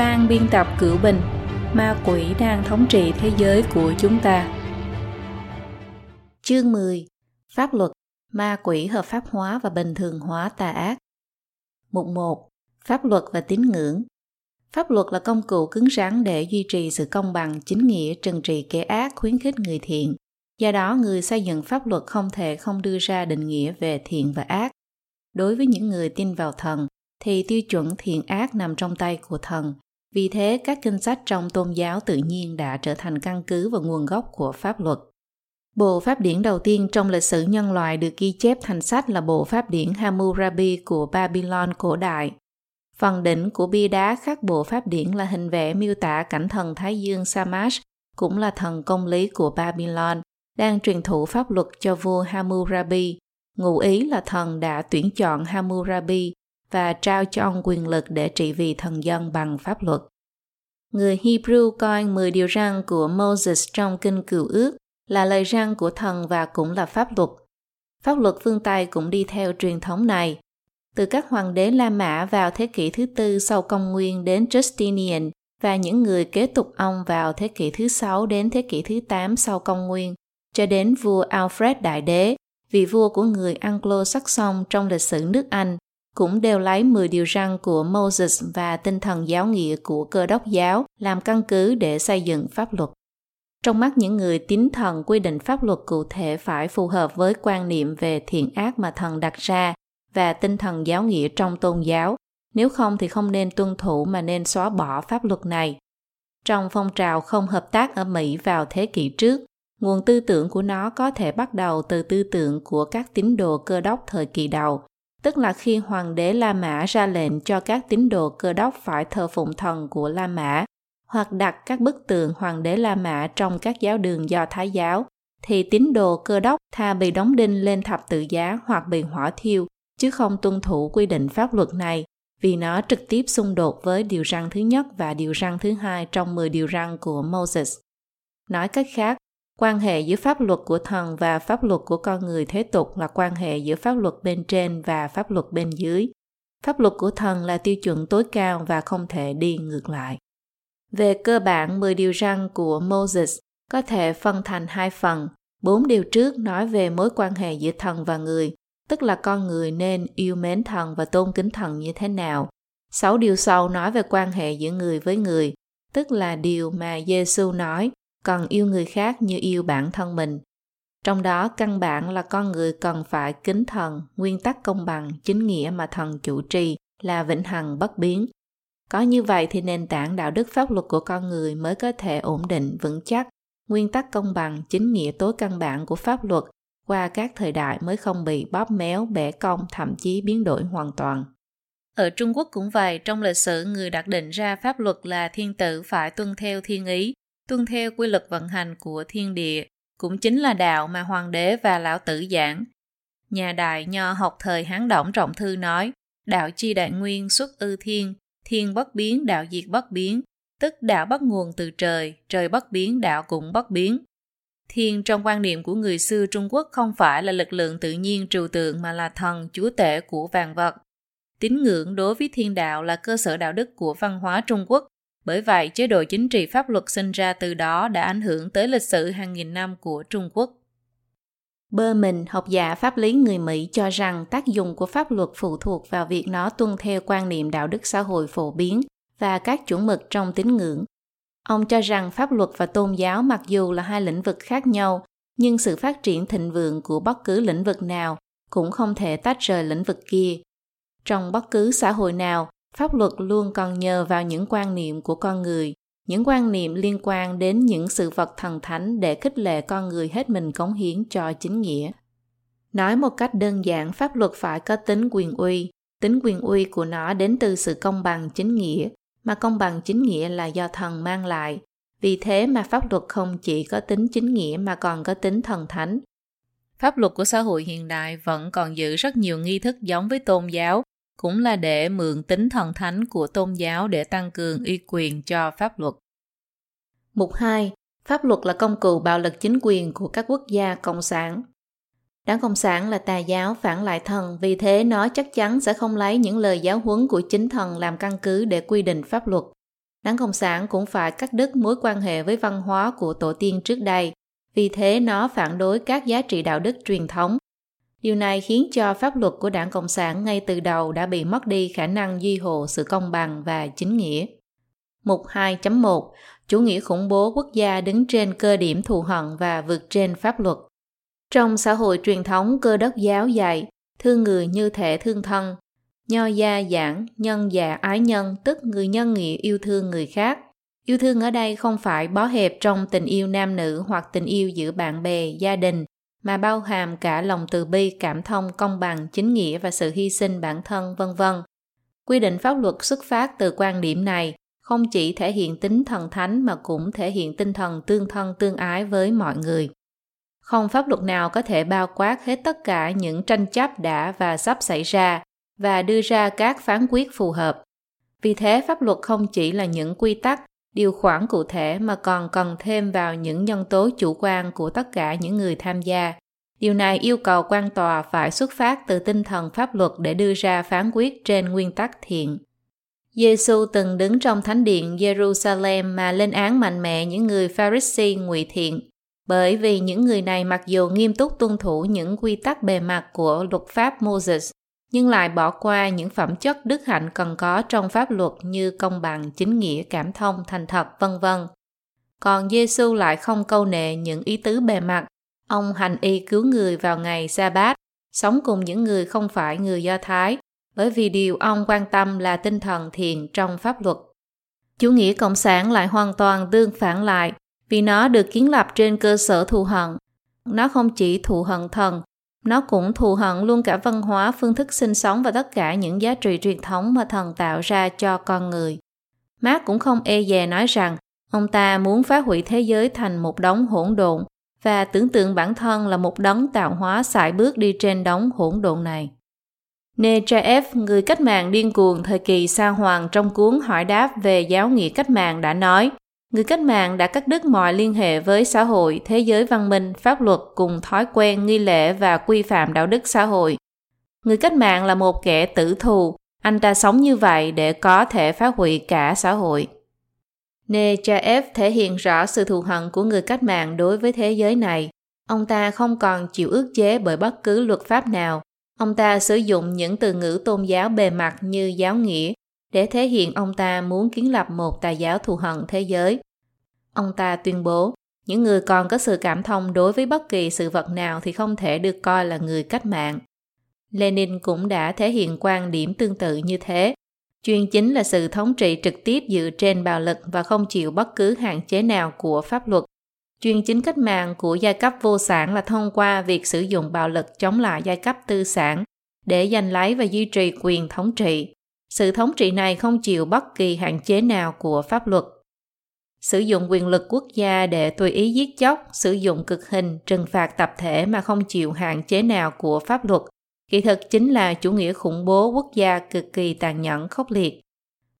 Phan biên tập Cửu Bình Ma quỷ đang thống trị thế giới của chúng ta Chương 10 Pháp luật Ma quỷ hợp pháp hóa và bình thường hóa tà ác Mục 1 Pháp luật và tín ngưỡng Pháp luật là công cụ cứng rắn để duy trì sự công bằng, chính nghĩa, trừng trị kẻ ác, khuyến khích người thiện. Do đó, người xây dựng pháp luật không thể không đưa ra định nghĩa về thiện và ác. Đối với những người tin vào thần, thì tiêu chuẩn thiện ác nằm trong tay của thần. Vì thế, các kinh sách trong tôn giáo tự nhiên đã trở thành căn cứ và nguồn gốc của pháp luật. Bộ pháp điển đầu tiên trong lịch sử nhân loại được ghi chép thành sách là bộ pháp điển Hammurabi của Babylon cổ đại. Phần đỉnh của bia đá khắc bộ pháp điển là hình vẽ miêu tả cảnh thần Thái Dương Samash, cũng là thần công lý của Babylon, đang truyền thụ pháp luật cho vua Hammurabi. Ngụ ý là thần đã tuyển chọn Hammurabi và trao cho ông quyền lực để trị vì thần dân bằng pháp luật. Người Hebrew coi 10 điều răn của Moses trong kinh cựu ước là lời răn của thần và cũng là pháp luật. Pháp luật phương Tây cũng đi theo truyền thống này. Từ các hoàng đế La Mã vào thế kỷ thứ tư sau công nguyên đến Justinian và những người kế tục ông vào thế kỷ thứ sáu đến thế kỷ thứ tám sau công nguyên, cho đến vua Alfred Đại Đế, vị vua của người Anglo-Saxon trong lịch sử nước Anh cũng đều lấy 10 điều răn của Moses và tinh thần giáo nghĩa của cơ đốc giáo làm căn cứ để xây dựng pháp luật. Trong mắt những người tín thần quy định pháp luật cụ thể phải phù hợp với quan niệm về thiện ác mà thần đặt ra và tinh thần giáo nghĩa trong tôn giáo, nếu không thì không nên tuân thủ mà nên xóa bỏ pháp luật này. Trong phong trào không hợp tác ở Mỹ vào thế kỷ trước, nguồn tư tưởng của nó có thể bắt đầu từ tư tưởng của các tín đồ cơ đốc thời kỳ đầu, tức là khi hoàng đế La Mã ra lệnh cho các tín đồ cơ đốc phải thờ phụng thần của La Mã hoặc đặt các bức tượng hoàng đế La Mã trong các giáo đường do Thái giáo, thì tín đồ cơ đốc tha bị đóng đinh lên thập tự giá hoặc bị hỏa thiêu, chứ không tuân thủ quy định pháp luật này, vì nó trực tiếp xung đột với điều răn thứ nhất và điều răn thứ hai trong 10 điều răn của Moses. Nói cách khác, quan hệ giữa pháp luật của thần và pháp luật của con người thế tục là quan hệ giữa pháp luật bên trên và pháp luật bên dưới. Pháp luật của thần là tiêu chuẩn tối cao và không thể đi ngược lại. Về cơ bản 10 điều răn của Moses có thể phân thành hai phần. Bốn điều trước nói về mối quan hệ giữa thần và người, tức là con người nên yêu mến thần và tôn kính thần như thế nào. Sáu điều sau nói về quan hệ giữa người với người, tức là điều mà Giêsu nói còn yêu người khác như yêu bản thân mình. Trong đó căn bản là con người cần phải kính thần, nguyên tắc công bằng, chính nghĩa mà thần chủ trì là vĩnh hằng bất biến. Có như vậy thì nền tảng đạo đức pháp luật của con người mới có thể ổn định vững chắc, nguyên tắc công bằng, chính nghĩa tối căn bản của pháp luật qua các thời đại mới không bị bóp méo, bẻ cong, thậm chí biến đổi hoàn toàn. Ở Trung Quốc cũng vậy, trong lịch sử người đặt định ra pháp luật là thiên tử phải tuân theo thiên ý, tuân theo quy luật vận hành của thiên địa, cũng chính là đạo mà hoàng đế và lão tử giảng. Nhà đại nho học thời Hán Động Trọng Thư nói, đạo chi đại nguyên xuất ư thiên, thiên bất biến đạo diệt bất biến, tức đạo bắt nguồn từ trời, trời bất biến đạo cũng bất biến. Thiên trong quan niệm của người xưa Trung Quốc không phải là lực lượng tự nhiên trừu tượng mà là thần chúa tể của vàng vật. Tín ngưỡng đối với thiên đạo là cơ sở đạo đức của văn hóa Trung Quốc bởi vậy, chế độ chính trị pháp luật sinh ra từ đó đã ảnh hưởng tới lịch sử hàng nghìn năm của Trung Quốc. Bơ mình, học giả pháp lý người Mỹ cho rằng tác dụng của pháp luật phụ thuộc vào việc nó tuân theo quan niệm đạo đức xã hội phổ biến và các chuẩn mực trong tín ngưỡng. Ông cho rằng pháp luật và tôn giáo mặc dù là hai lĩnh vực khác nhau, nhưng sự phát triển thịnh vượng của bất cứ lĩnh vực nào cũng không thể tách rời lĩnh vực kia. Trong bất cứ xã hội nào, pháp luật luôn còn nhờ vào những quan niệm của con người, những quan niệm liên quan đến những sự vật thần thánh để khích lệ con người hết mình cống hiến cho chính nghĩa. Nói một cách đơn giản, pháp luật phải có tính quyền uy. Tính quyền uy của nó đến từ sự công bằng chính nghĩa, mà công bằng chính nghĩa là do thần mang lại. Vì thế mà pháp luật không chỉ có tính chính nghĩa mà còn có tính thần thánh. Pháp luật của xã hội hiện đại vẫn còn giữ rất nhiều nghi thức giống với tôn giáo cũng là để mượn tính thần thánh của tôn giáo để tăng cường uy quyền cho pháp luật. Mục 2. Pháp luật là công cụ bạo lực chính quyền của các quốc gia cộng sản. Đảng Cộng sản là tà giáo phản lại thần, vì thế nó chắc chắn sẽ không lấy những lời giáo huấn của chính thần làm căn cứ để quy định pháp luật. Đảng Cộng sản cũng phải cắt đứt mối quan hệ với văn hóa của tổ tiên trước đây, vì thế nó phản đối các giá trị đạo đức truyền thống. Điều này khiến cho pháp luật của Đảng Cộng sản ngay từ đầu đã bị mất đi khả năng duy hộ sự công bằng và chính nghĩa. Mục 2.1 Chủ nghĩa khủng bố quốc gia đứng trên cơ điểm thù hận và vượt trên pháp luật. Trong xã hội truyền thống cơ đốc giáo dạy, thương người như thể thương thân, nho gia giảng, nhân già ái nhân tức người nhân nghĩa yêu thương người khác. Yêu thương ở đây không phải bó hẹp trong tình yêu nam nữ hoặc tình yêu giữa bạn bè, gia đình, mà bao hàm cả lòng từ bi, cảm thông, công bằng, chính nghĩa và sự hy sinh bản thân, vân vân. Quy định pháp luật xuất phát từ quan điểm này không chỉ thể hiện tính thần thánh mà cũng thể hiện tinh thần tương thân tương ái với mọi người. Không pháp luật nào có thể bao quát hết tất cả những tranh chấp đã và sắp xảy ra và đưa ra các phán quyết phù hợp. Vì thế pháp luật không chỉ là những quy tắc, điều khoản cụ thể mà còn cần thêm vào những nhân tố chủ quan của tất cả những người tham gia. Điều này yêu cầu quan tòa phải xuất phát từ tinh thần pháp luật để đưa ra phán quyết trên nguyên tắc thiện. Giêsu từng đứng trong thánh điện Jerusalem mà lên án mạnh mẽ những người Pharisee ngụy thiện, bởi vì những người này mặc dù nghiêm túc tuân thủ những quy tắc bề mặt của luật pháp Moses, nhưng lại bỏ qua những phẩm chất đức hạnh cần có trong pháp luật như công bằng, chính nghĩa, cảm thông, thành thật, vân vân. Còn Giêsu lại không câu nệ những ý tứ bề mặt. Ông hành y cứu người vào ngày Sa-bát, sống cùng những người không phải người Do Thái, bởi vì điều ông quan tâm là tinh thần thiền trong pháp luật. Chủ nghĩa cộng sản lại hoàn toàn tương phản lại, vì nó được kiến lập trên cơ sở thù hận. Nó không chỉ thù hận thần, nó cũng thù hận luôn cả văn hóa, phương thức sinh sống và tất cả những giá trị truyền thống mà thần tạo ra cho con người. Mark cũng không e dè nói rằng ông ta muốn phá hủy thế giới thành một đống hỗn độn và tưởng tượng bản thân là một đấng tạo hóa sải bước đi trên đống hỗn độn này. Nechaev, người cách mạng điên cuồng thời kỳ sa hoàng trong cuốn hỏi đáp về giáo nghĩa cách mạng đã nói, người cách mạng đã cắt đứt mọi liên hệ với xã hội, thế giới văn minh, pháp luật cùng thói quen, nghi lễ và quy phạm đạo đức xã hội. Người cách mạng là một kẻ tử thù, anh ta sống như vậy để có thể phá hủy cả xã hội. Nechaev thể hiện rõ sự thù hận của người cách mạng đối với thế giới này. Ông ta không còn chịu ước chế bởi bất cứ luật pháp nào, Ông ta sử dụng những từ ngữ tôn giáo bề mặt như giáo nghĩa để thể hiện ông ta muốn kiến lập một tà giáo thù hận thế giới. Ông ta tuyên bố, những người còn có sự cảm thông đối với bất kỳ sự vật nào thì không thể được coi là người cách mạng. Lenin cũng đã thể hiện quan điểm tương tự như thế. Chuyên chính là sự thống trị trực tiếp dựa trên bạo lực và không chịu bất cứ hạn chế nào của pháp luật Chuyên chính cách mạng của giai cấp vô sản là thông qua việc sử dụng bạo lực chống lại giai cấp tư sản để giành lấy và duy trì quyền thống trị. Sự thống trị này không chịu bất kỳ hạn chế nào của pháp luật. Sử dụng quyền lực quốc gia để tùy ý giết chóc, sử dụng cực hình, trừng phạt tập thể mà không chịu hạn chế nào của pháp luật, kỳ thực chính là chủ nghĩa khủng bố quốc gia cực kỳ tàn nhẫn khốc liệt.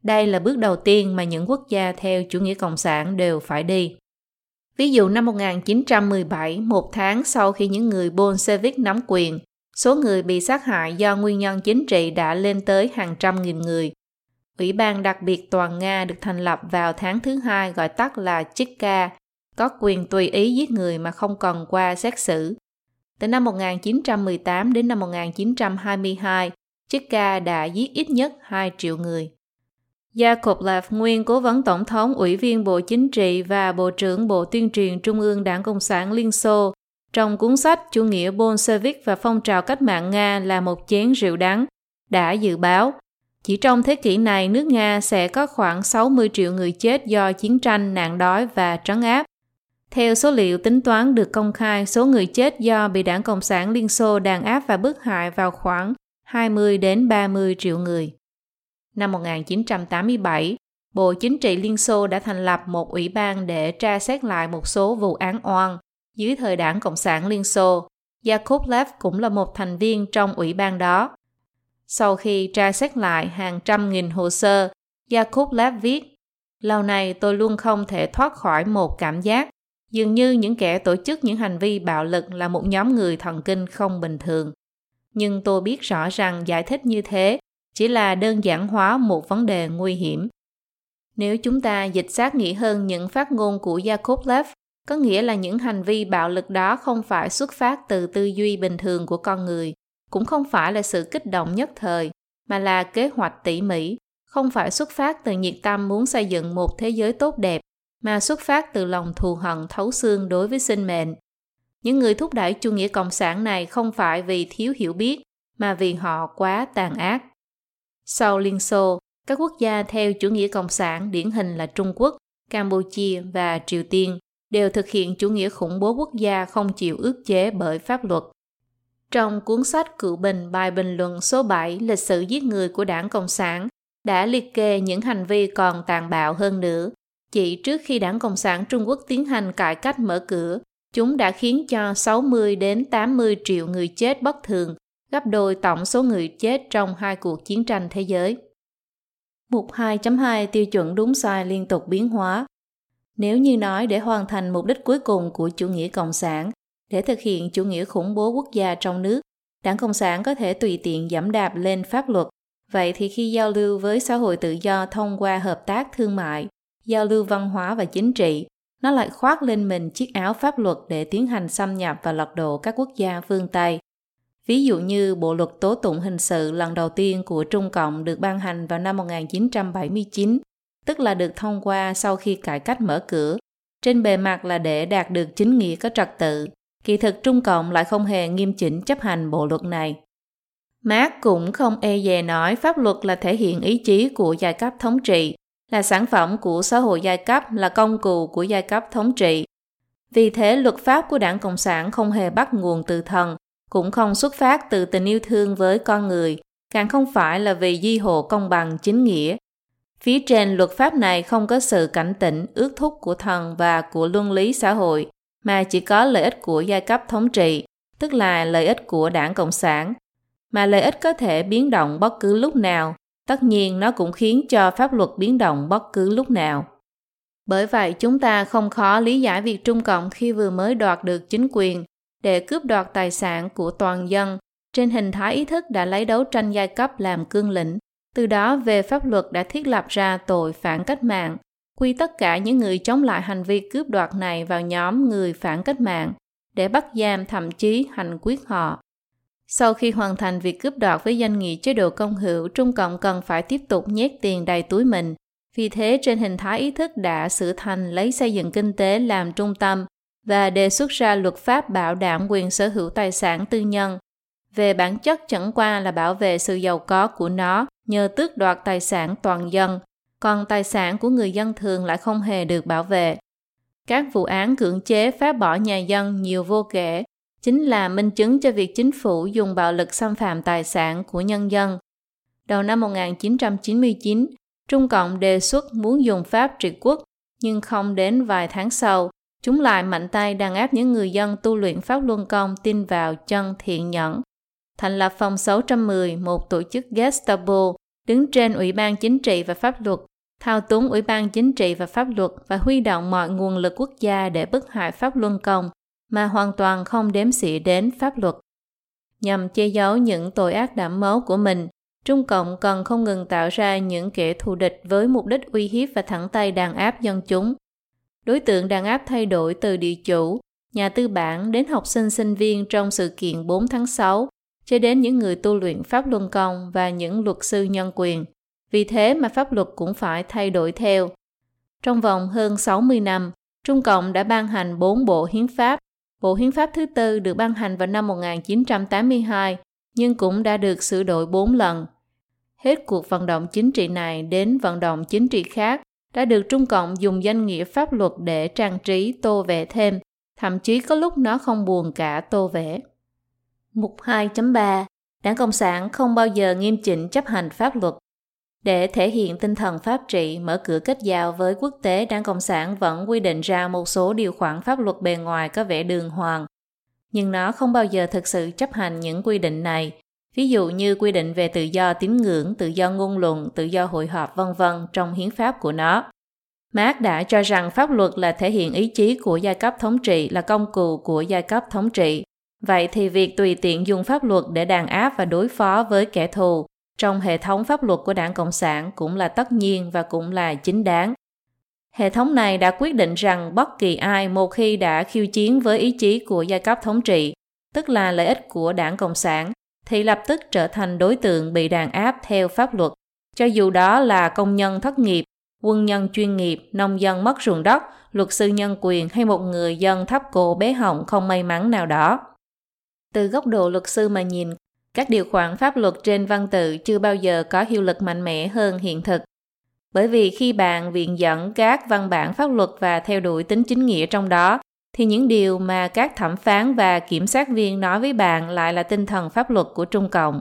Đây là bước đầu tiên mà những quốc gia theo chủ nghĩa cộng sản đều phải đi. Ví dụ năm 1917, một tháng sau khi những người Bolshevik nắm quyền, số người bị sát hại do nguyên nhân chính trị đã lên tới hàng trăm nghìn người. Ủy ban đặc biệt toàn Nga được thành lập vào tháng thứ hai gọi tắt là Chika, có quyền tùy ý giết người mà không cần qua xét xử. Từ năm 1918 đến năm 1922, Chika đã giết ít nhất 2 triệu người. Yakovlev, nguyên cố vấn tổng thống, ủy viên Bộ Chính trị và Bộ trưởng Bộ Tuyên truyền Trung ương Đảng Cộng sản Liên Xô, trong cuốn sách Chủ nghĩa Bolshevik và phong trào cách mạng Nga là một chén rượu đắng, đã dự báo chỉ trong thế kỷ này nước Nga sẽ có khoảng 60 triệu người chết do chiến tranh, nạn đói và trấn áp. Theo số liệu tính toán được công khai, số người chết do bị Đảng Cộng sản Liên Xô đàn áp và bức hại vào khoảng 20 đến 30 triệu người. Năm 1987, Bộ Chính trị Liên Xô đã thành lập một ủy ban để tra xét lại một số vụ án oan dưới thời đảng Cộng sản Liên Xô. Yakovlev cũng là một thành viên trong ủy ban đó. Sau khi tra xét lại hàng trăm nghìn hồ sơ, Yakovlev viết, Lâu nay tôi luôn không thể thoát khỏi một cảm giác, dường như những kẻ tổ chức những hành vi bạo lực là một nhóm người thần kinh không bình thường. Nhưng tôi biết rõ rằng giải thích như thế chỉ là đơn giản hóa một vấn đề nguy hiểm. Nếu chúng ta dịch sát nghĩa hơn những phát ngôn của Jacob Lev, có nghĩa là những hành vi bạo lực đó không phải xuất phát từ tư duy bình thường của con người, cũng không phải là sự kích động nhất thời, mà là kế hoạch tỉ mỉ, không phải xuất phát từ nhiệt tâm muốn xây dựng một thế giới tốt đẹp, mà xuất phát từ lòng thù hận thấu xương đối với sinh mệnh. Những người thúc đẩy chủ nghĩa cộng sản này không phải vì thiếu hiểu biết, mà vì họ quá tàn ác. Sau Liên Xô, các quốc gia theo chủ nghĩa cộng sản điển hình là Trung Quốc, Campuchia và Triều Tiên đều thực hiện chủ nghĩa khủng bố quốc gia không chịu ước chế bởi pháp luật. Trong cuốn sách Cựu Bình bài bình luận số 7 lịch sử giết người của đảng Cộng sản đã liệt kê những hành vi còn tàn bạo hơn nữa. Chỉ trước khi đảng Cộng sản Trung Quốc tiến hành cải cách mở cửa, chúng đã khiến cho 60 đến 80 triệu người chết bất thường, gấp đôi tổng số người chết trong hai cuộc chiến tranh thế giới. Mục 2.2 tiêu chuẩn đúng sai liên tục biến hóa. Nếu như nói để hoàn thành mục đích cuối cùng của chủ nghĩa cộng sản, để thực hiện chủ nghĩa khủng bố quốc gia trong nước, đảng Cộng sản có thể tùy tiện giảm đạp lên pháp luật. Vậy thì khi giao lưu với xã hội tự do thông qua hợp tác thương mại, giao lưu văn hóa và chính trị, nó lại khoác lên mình chiếc áo pháp luật để tiến hành xâm nhập và lật đổ các quốc gia phương Tây. Ví dụ như Bộ luật tố tụng hình sự lần đầu tiên của Trung Cộng được ban hành vào năm 1979, tức là được thông qua sau khi cải cách mở cửa. Trên bề mặt là để đạt được chính nghĩa có trật tự, kỳ thực Trung Cộng lại không hề nghiêm chỉnh chấp hành bộ luật này. Marx cũng không e dè nói pháp luật là thể hiện ý chí của giai cấp thống trị, là sản phẩm của xã hội giai cấp, là công cụ của giai cấp thống trị. Vì thế, luật pháp của đảng Cộng sản không hề bắt nguồn từ thần, cũng không xuất phát từ tình yêu thương với con người, càng không phải là vì di hộ công bằng chính nghĩa. Phía trên luật pháp này không có sự cảnh tỉnh, ước thúc của thần và của luân lý xã hội, mà chỉ có lợi ích của giai cấp thống trị, tức là lợi ích của đảng Cộng sản. Mà lợi ích có thể biến động bất cứ lúc nào, tất nhiên nó cũng khiến cho pháp luật biến động bất cứ lúc nào. Bởi vậy chúng ta không khó lý giải việc Trung Cộng khi vừa mới đoạt được chính quyền để cướp đoạt tài sản của toàn dân trên hình thái ý thức đã lấy đấu tranh giai cấp làm cương lĩnh. Từ đó về pháp luật đã thiết lập ra tội phản cách mạng, quy tất cả những người chống lại hành vi cướp đoạt này vào nhóm người phản cách mạng để bắt giam thậm chí hành quyết họ. Sau khi hoàn thành việc cướp đoạt với danh nghĩa chế độ công hữu, Trung Cộng cần phải tiếp tục nhét tiền đầy túi mình. Vì thế, trên hình thái ý thức đã sửa thành lấy xây dựng kinh tế làm trung tâm và đề xuất ra luật pháp bảo đảm quyền sở hữu tài sản tư nhân. Về bản chất chẳng qua là bảo vệ sự giàu có của nó nhờ tước đoạt tài sản toàn dân, còn tài sản của người dân thường lại không hề được bảo vệ. Các vụ án cưỡng chế phá bỏ nhà dân nhiều vô kể, chính là minh chứng cho việc chính phủ dùng bạo lực xâm phạm tài sản của nhân dân. Đầu năm 1999, Trung Cộng đề xuất muốn dùng pháp trị quốc, nhưng không đến vài tháng sau, Chúng lại mạnh tay đàn áp những người dân tu luyện pháp luân công tin vào chân thiện nhẫn. Thành lập phòng 610, một tổ chức Gestapo, đứng trên Ủy ban Chính trị và Pháp luật, thao túng Ủy ban Chính trị và Pháp luật và huy động mọi nguồn lực quốc gia để bức hại Pháp luân công, mà hoàn toàn không đếm xỉa đến pháp luật. Nhằm che giấu những tội ác đảm máu của mình, Trung Cộng cần không ngừng tạo ra những kẻ thù địch với mục đích uy hiếp và thẳng tay đàn áp dân chúng, Đối tượng đàn áp thay đổi từ địa chủ, nhà tư bản đến học sinh sinh viên trong sự kiện 4 tháng 6, cho đến những người tu luyện pháp luân công và những luật sư nhân quyền. Vì thế mà pháp luật cũng phải thay đổi theo. Trong vòng hơn 60 năm, Trung Cộng đã ban hành 4 bộ hiến pháp. Bộ hiến pháp thứ tư được ban hành vào năm 1982, nhưng cũng đã được sửa đổi 4 lần. Hết cuộc vận động chính trị này đến vận động chính trị khác, đã được Trung Cộng dùng danh nghĩa pháp luật để trang trí tô vẽ thêm, thậm chí có lúc nó không buồn cả tô vẽ. Mục 2.3 Đảng Cộng sản không bao giờ nghiêm chỉnh chấp hành pháp luật. Để thể hiện tinh thần pháp trị mở cửa kết giao với quốc tế, Đảng Cộng sản vẫn quy định ra một số điều khoản pháp luật bề ngoài có vẻ đường hoàng. Nhưng nó không bao giờ thực sự chấp hành những quy định này, ví dụ như quy định về tự do tín ngưỡng, tự do ngôn luận, tự do hội họp vân vân trong hiến pháp của nó. Marx đã cho rằng pháp luật là thể hiện ý chí của giai cấp thống trị là công cụ của giai cấp thống trị. Vậy thì việc tùy tiện dùng pháp luật để đàn áp và đối phó với kẻ thù, trong hệ thống pháp luật của Đảng Cộng sản cũng là tất nhiên và cũng là chính đáng. Hệ thống này đã quyết định rằng bất kỳ ai một khi đã khiêu chiến với ý chí của giai cấp thống trị, tức là lợi ích của Đảng Cộng sản, thì lập tức trở thành đối tượng bị đàn áp theo pháp luật, cho dù đó là công nhân thất nghiệp, quân nhân chuyên nghiệp, nông dân mất ruộng đất, luật sư nhân quyền hay một người dân thấp cổ bé họng không may mắn nào đó. Từ góc độ luật sư mà nhìn, các điều khoản pháp luật trên văn tự chưa bao giờ có hiệu lực mạnh mẽ hơn hiện thực. Bởi vì khi bạn viện dẫn các văn bản pháp luật và theo đuổi tính chính nghĩa trong đó, thì những điều mà các thẩm phán và kiểm sát viên nói với bạn lại là tinh thần pháp luật của Trung Cộng.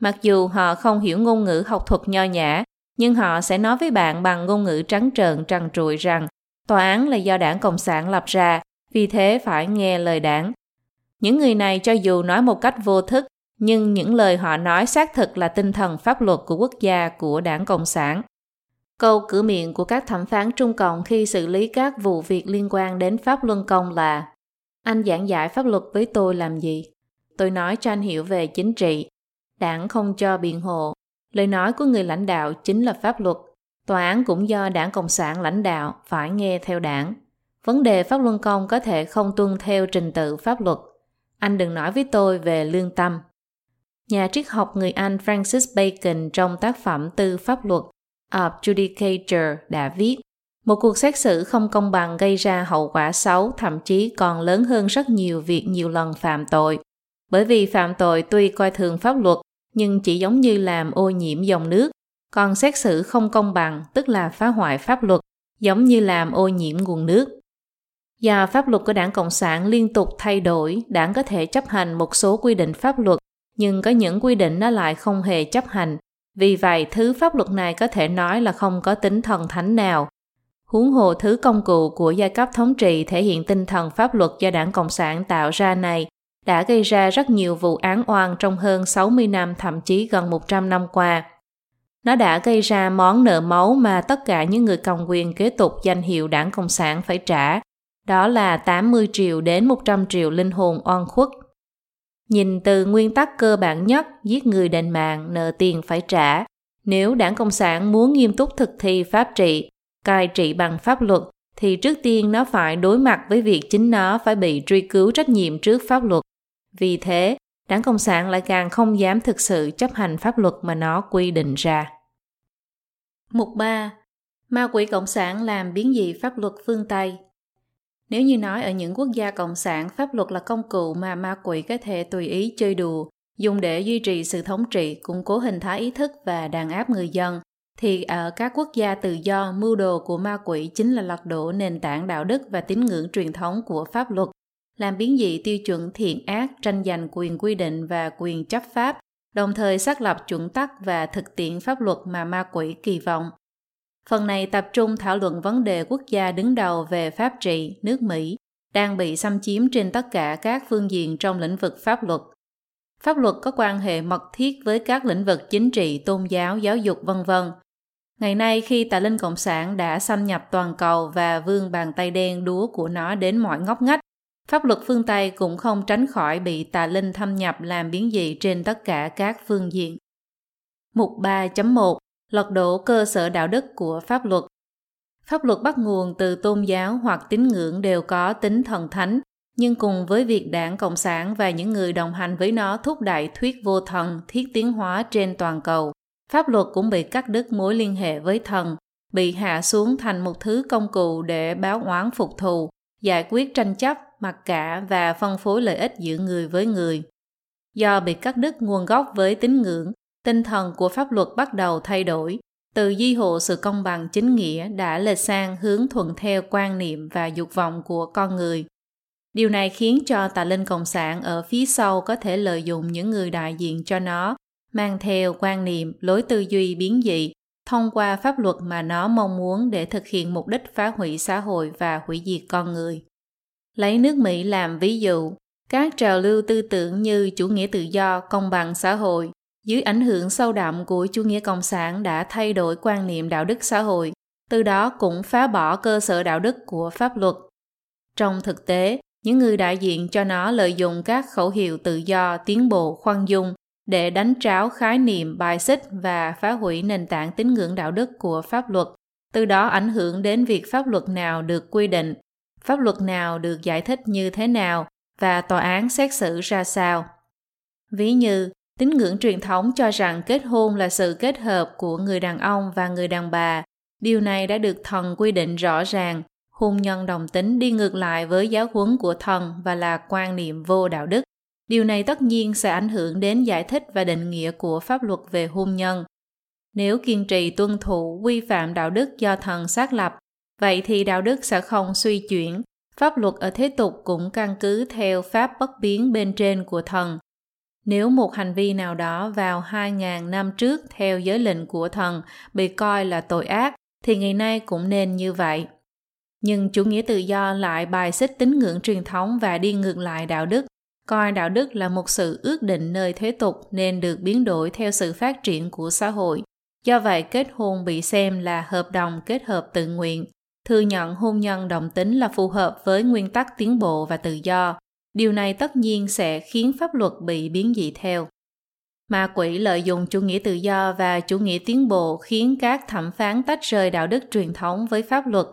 Mặc dù họ không hiểu ngôn ngữ học thuật nho nhã, nhưng họ sẽ nói với bạn bằng ngôn ngữ trắng trợn trần trụi rằng tòa án là do đảng Cộng sản lập ra, vì thế phải nghe lời đảng. Những người này cho dù nói một cách vô thức, nhưng những lời họ nói xác thực là tinh thần pháp luật của quốc gia của đảng Cộng sản. Câu cửa miệng của các thẩm phán Trung Cộng khi xử lý các vụ việc liên quan đến pháp luân công là Anh giảng giải pháp luật với tôi làm gì? Tôi nói cho anh hiểu về chính trị. Đảng không cho biện hộ. Lời nói của người lãnh đạo chính là pháp luật. Tòa án cũng do đảng Cộng sản lãnh đạo phải nghe theo đảng. Vấn đề pháp luân công có thể không tuân theo trình tự pháp luật. Anh đừng nói với tôi về lương tâm. Nhà triết học người Anh Francis Bacon trong tác phẩm Tư pháp luật of Judicature đã viết một cuộc xét xử không công bằng gây ra hậu quả xấu thậm chí còn lớn hơn rất nhiều việc nhiều lần phạm tội. Bởi vì phạm tội tuy coi thường pháp luật nhưng chỉ giống như làm ô nhiễm dòng nước, còn xét xử không công bằng tức là phá hoại pháp luật, giống như làm ô nhiễm nguồn nước. Do pháp luật của đảng Cộng sản liên tục thay đổi, đảng có thể chấp hành một số quy định pháp luật, nhưng có những quy định nó lại không hề chấp hành, vì vậy, thứ pháp luật này có thể nói là không có tính thần thánh nào. Huống hồ thứ công cụ của giai cấp thống trị thể hiện tinh thần pháp luật do đảng Cộng sản tạo ra này đã gây ra rất nhiều vụ án oan trong hơn 60 năm thậm chí gần 100 năm qua. Nó đã gây ra món nợ máu mà tất cả những người cầm quyền kế tục danh hiệu đảng Cộng sản phải trả. Đó là 80 triệu đến 100 triệu linh hồn oan khuất Nhìn từ nguyên tắc cơ bản nhất, giết người đền mạng, nợ tiền phải trả. Nếu đảng Cộng sản muốn nghiêm túc thực thi pháp trị, cai trị bằng pháp luật, thì trước tiên nó phải đối mặt với việc chính nó phải bị truy cứu trách nhiệm trước pháp luật. Vì thế, đảng Cộng sản lại càng không dám thực sự chấp hành pháp luật mà nó quy định ra. Mục 3. Ma quỷ Cộng sản làm biến dị pháp luật phương Tây nếu như nói ở những quốc gia cộng sản, pháp luật là công cụ mà ma quỷ có thể tùy ý chơi đùa, dùng để duy trì sự thống trị, củng cố hình thái ý thức và đàn áp người dân, thì ở các quốc gia tự do, mưu đồ của ma quỷ chính là lật đổ nền tảng đạo đức và tín ngưỡng truyền thống của pháp luật, làm biến dị tiêu chuẩn thiện ác, tranh giành quyền quy định và quyền chấp pháp, đồng thời xác lập chuẩn tắc và thực tiễn pháp luật mà ma quỷ kỳ vọng. Phần này tập trung thảo luận vấn đề quốc gia đứng đầu về pháp trị, nước Mỹ, đang bị xâm chiếm trên tất cả các phương diện trong lĩnh vực pháp luật. Pháp luật có quan hệ mật thiết với các lĩnh vực chính trị, tôn giáo, giáo dục vân vân. Ngày nay khi tà linh cộng sản đã xâm nhập toàn cầu và vươn bàn tay đen đúa của nó đến mọi ngóc ngách, pháp luật phương Tây cũng không tránh khỏi bị tà linh thâm nhập làm biến dị trên tất cả các phương diện. Mục 3.1 lật đổ cơ sở đạo đức của pháp luật. Pháp luật bắt nguồn từ tôn giáo hoặc tín ngưỡng đều có tính thần thánh, nhưng cùng với việc đảng Cộng sản và những người đồng hành với nó thúc đẩy thuyết vô thần, thiết tiến hóa trên toàn cầu, pháp luật cũng bị cắt đứt mối liên hệ với thần, bị hạ xuống thành một thứ công cụ để báo oán phục thù, giải quyết tranh chấp, mặc cả và phân phối lợi ích giữa người với người. Do bị cắt đứt nguồn gốc với tín ngưỡng, tinh thần của pháp luật bắt đầu thay đổi, từ di hộ sự công bằng chính nghĩa đã lệch sang hướng thuận theo quan niệm và dục vọng của con người. Điều này khiến cho tà linh cộng sản ở phía sau có thể lợi dụng những người đại diện cho nó, mang theo quan niệm, lối tư duy biến dị, thông qua pháp luật mà nó mong muốn để thực hiện mục đích phá hủy xã hội và hủy diệt con người. Lấy nước Mỹ làm ví dụ, các trào lưu tư tưởng như chủ nghĩa tự do, công bằng xã hội, dưới ảnh hưởng sâu đậm của chủ nghĩa cộng sản đã thay đổi quan niệm đạo đức xã hội, từ đó cũng phá bỏ cơ sở đạo đức của pháp luật. Trong thực tế, những người đại diện cho nó lợi dụng các khẩu hiệu tự do, tiến bộ, khoan dung để đánh tráo khái niệm bài xích và phá hủy nền tảng tín ngưỡng đạo đức của pháp luật, từ đó ảnh hưởng đến việc pháp luật nào được quy định, pháp luật nào được giải thích như thế nào và tòa án xét xử ra sao. Ví như, tín ngưỡng truyền thống cho rằng kết hôn là sự kết hợp của người đàn ông và người đàn bà. Điều này đã được thần quy định rõ ràng. Hôn nhân đồng tính đi ngược lại với giáo huấn của thần và là quan niệm vô đạo đức. Điều này tất nhiên sẽ ảnh hưởng đến giải thích và định nghĩa của pháp luật về hôn nhân. Nếu kiên trì tuân thủ quy phạm đạo đức do thần xác lập, vậy thì đạo đức sẽ không suy chuyển. Pháp luật ở thế tục cũng căn cứ theo pháp bất biến bên trên của thần. Nếu một hành vi nào đó vào 2.000 năm trước theo giới lệnh của thần bị coi là tội ác, thì ngày nay cũng nên như vậy. Nhưng chủ nghĩa tự do lại bài xích tín ngưỡng truyền thống và đi ngược lại đạo đức coi đạo đức là một sự ước định nơi thế tục nên được biến đổi theo sự phát triển của xã hội. Do vậy, kết hôn bị xem là hợp đồng kết hợp tự nguyện. Thừa nhận hôn nhân đồng tính là phù hợp với nguyên tắc tiến bộ và tự do. Điều này tất nhiên sẽ khiến pháp luật bị biến dị theo. Ma quỷ lợi dụng chủ nghĩa tự do và chủ nghĩa tiến bộ khiến các thẩm phán tách rời đạo đức truyền thống với pháp luật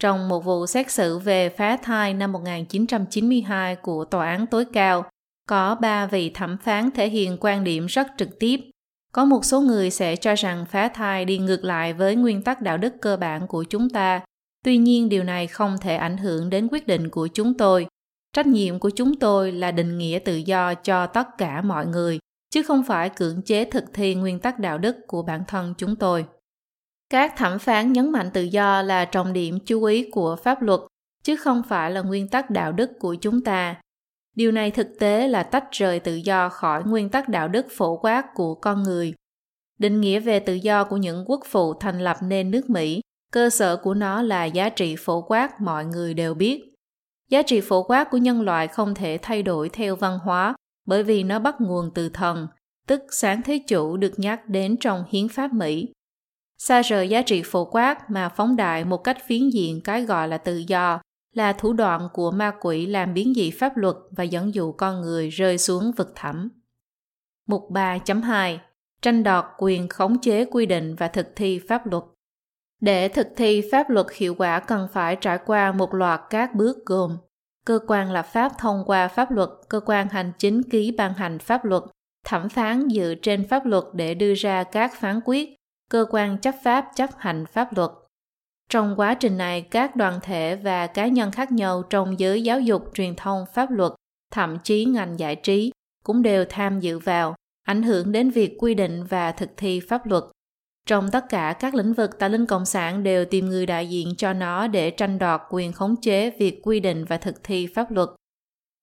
trong một vụ xét xử về phá thai năm 1992 của Tòa án tối cao, có ba vị thẩm phán thể hiện quan điểm rất trực tiếp. Có một số người sẽ cho rằng phá thai đi ngược lại với nguyên tắc đạo đức cơ bản của chúng ta. Tuy nhiên điều này không thể ảnh hưởng đến quyết định của chúng tôi. Trách nhiệm của chúng tôi là định nghĩa tự do cho tất cả mọi người, chứ không phải cưỡng chế thực thi nguyên tắc đạo đức của bản thân chúng tôi. Các thẩm phán nhấn mạnh tự do là trọng điểm chú ý của pháp luật, chứ không phải là nguyên tắc đạo đức của chúng ta. Điều này thực tế là tách rời tự do khỏi nguyên tắc đạo đức phổ quát của con người. Định nghĩa về tự do của những quốc phụ thành lập nên nước Mỹ, cơ sở của nó là giá trị phổ quát mọi người đều biết. Giá trị phổ quát của nhân loại không thể thay đổi theo văn hóa bởi vì nó bắt nguồn từ thần, tức sáng thế chủ được nhắc đến trong hiến pháp Mỹ. Xa rời giá trị phổ quát mà phóng đại một cách phiến diện cái gọi là tự do là thủ đoạn của ma quỷ làm biến dị pháp luật và dẫn dụ con người rơi xuống vực thẳm. Mục 3.2 Tranh đoạt quyền khống chế quy định và thực thi pháp luật. Để thực thi pháp luật hiệu quả cần phải trải qua một loạt các bước gồm cơ quan lập pháp thông qua pháp luật, cơ quan hành chính ký ban hành pháp luật, thẩm phán dựa trên pháp luật để đưa ra các phán quyết, cơ quan chấp pháp chấp hành pháp luật. Trong quá trình này, các đoàn thể và cá nhân khác nhau trong giới giáo dục, truyền thông, pháp luật, thậm chí ngành giải trí cũng đều tham dự vào, ảnh hưởng đến việc quy định và thực thi pháp luật. Trong tất cả các lĩnh vực, tà linh cộng sản đều tìm người đại diện cho nó để tranh đoạt quyền khống chế việc quy định và thực thi pháp luật.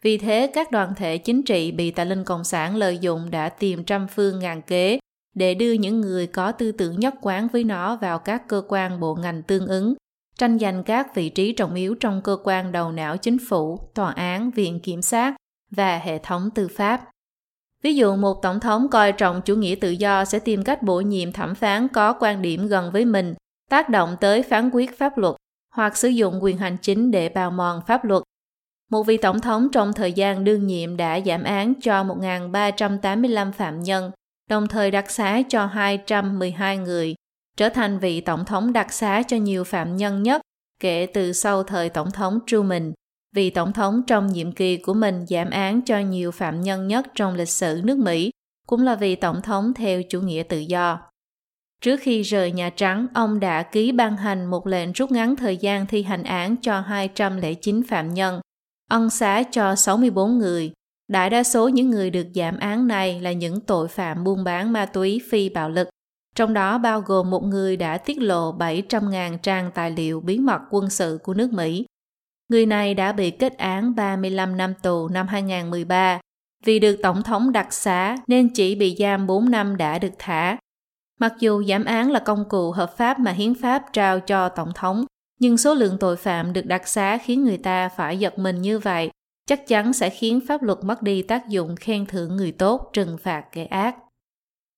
Vì thế, các đoàn thể chính trị bị tà linh cộng sản lợi dụng đã tìm trăm phương ngàn kế để đưa những người có tư tưởng nhất quán với nó vào các cơ quan bộ ngành tương ứng, tranh giành các vị trí trọng yếu trong cơ quan đầu não chính phủ, tòa án, viện kiểm sát và hệ thống tư pháp. Ví dụ một tổng thống coi trọng chủ nghĩa tự do sẽ tìm cách bổ nhiệm thẩm phán có quan điểm gần với mình, tác động tới phán quyết pháp luật hoặc sử dụng quyền hành chính để bào mòn pháp luật. Một vị tổng thống trong thời gian đương nhiệm đã giảm án cho 1.385 phạm nhân đồng thời đặc xá cho 212 người, trở thành vị tổng thống đặc xá cho nhiều phạm nhân nhất kể từ sau thời tổng thống Truman. Vị tổng thống trong nhiệm kỳ của mình giảm án cho nhiều phạm nhân nhất trong lịch sử nước Mỹ, cũng là vị tổng thống theo chủ nghĩa tự do. Trước khi rời Nhà Trắng, ông đã ký ban hành một lệnh rút ngắn thời gian thi hành án cho 209 phạm nhân, ân xá cho 64 người, Đại đa số những người được giảm án này là những tội phạm buôn bán ma túy phi bạo lực, trong đó bao gồm một người đã tiết lộ 700.000 trang tài liệu bí mật quân sự của nước Mỹ. Người này đã bị kết án 35 năm tù năm 2013 vì được Tổng thống đặc xá nên chỉ bị giam 4 năm đã được thả. Mặc dù giảm án là công cụ hợp pháp mà hiến pháp trao cho Tổng thống, nhưng số lượng tội phạm được đặc xá khiến người ta phải giật mình như vậy chắc chắn sẽ khiến pháp luật mất đi tác dụng khen thưởng người tốt, trừng phạt kẻ ác.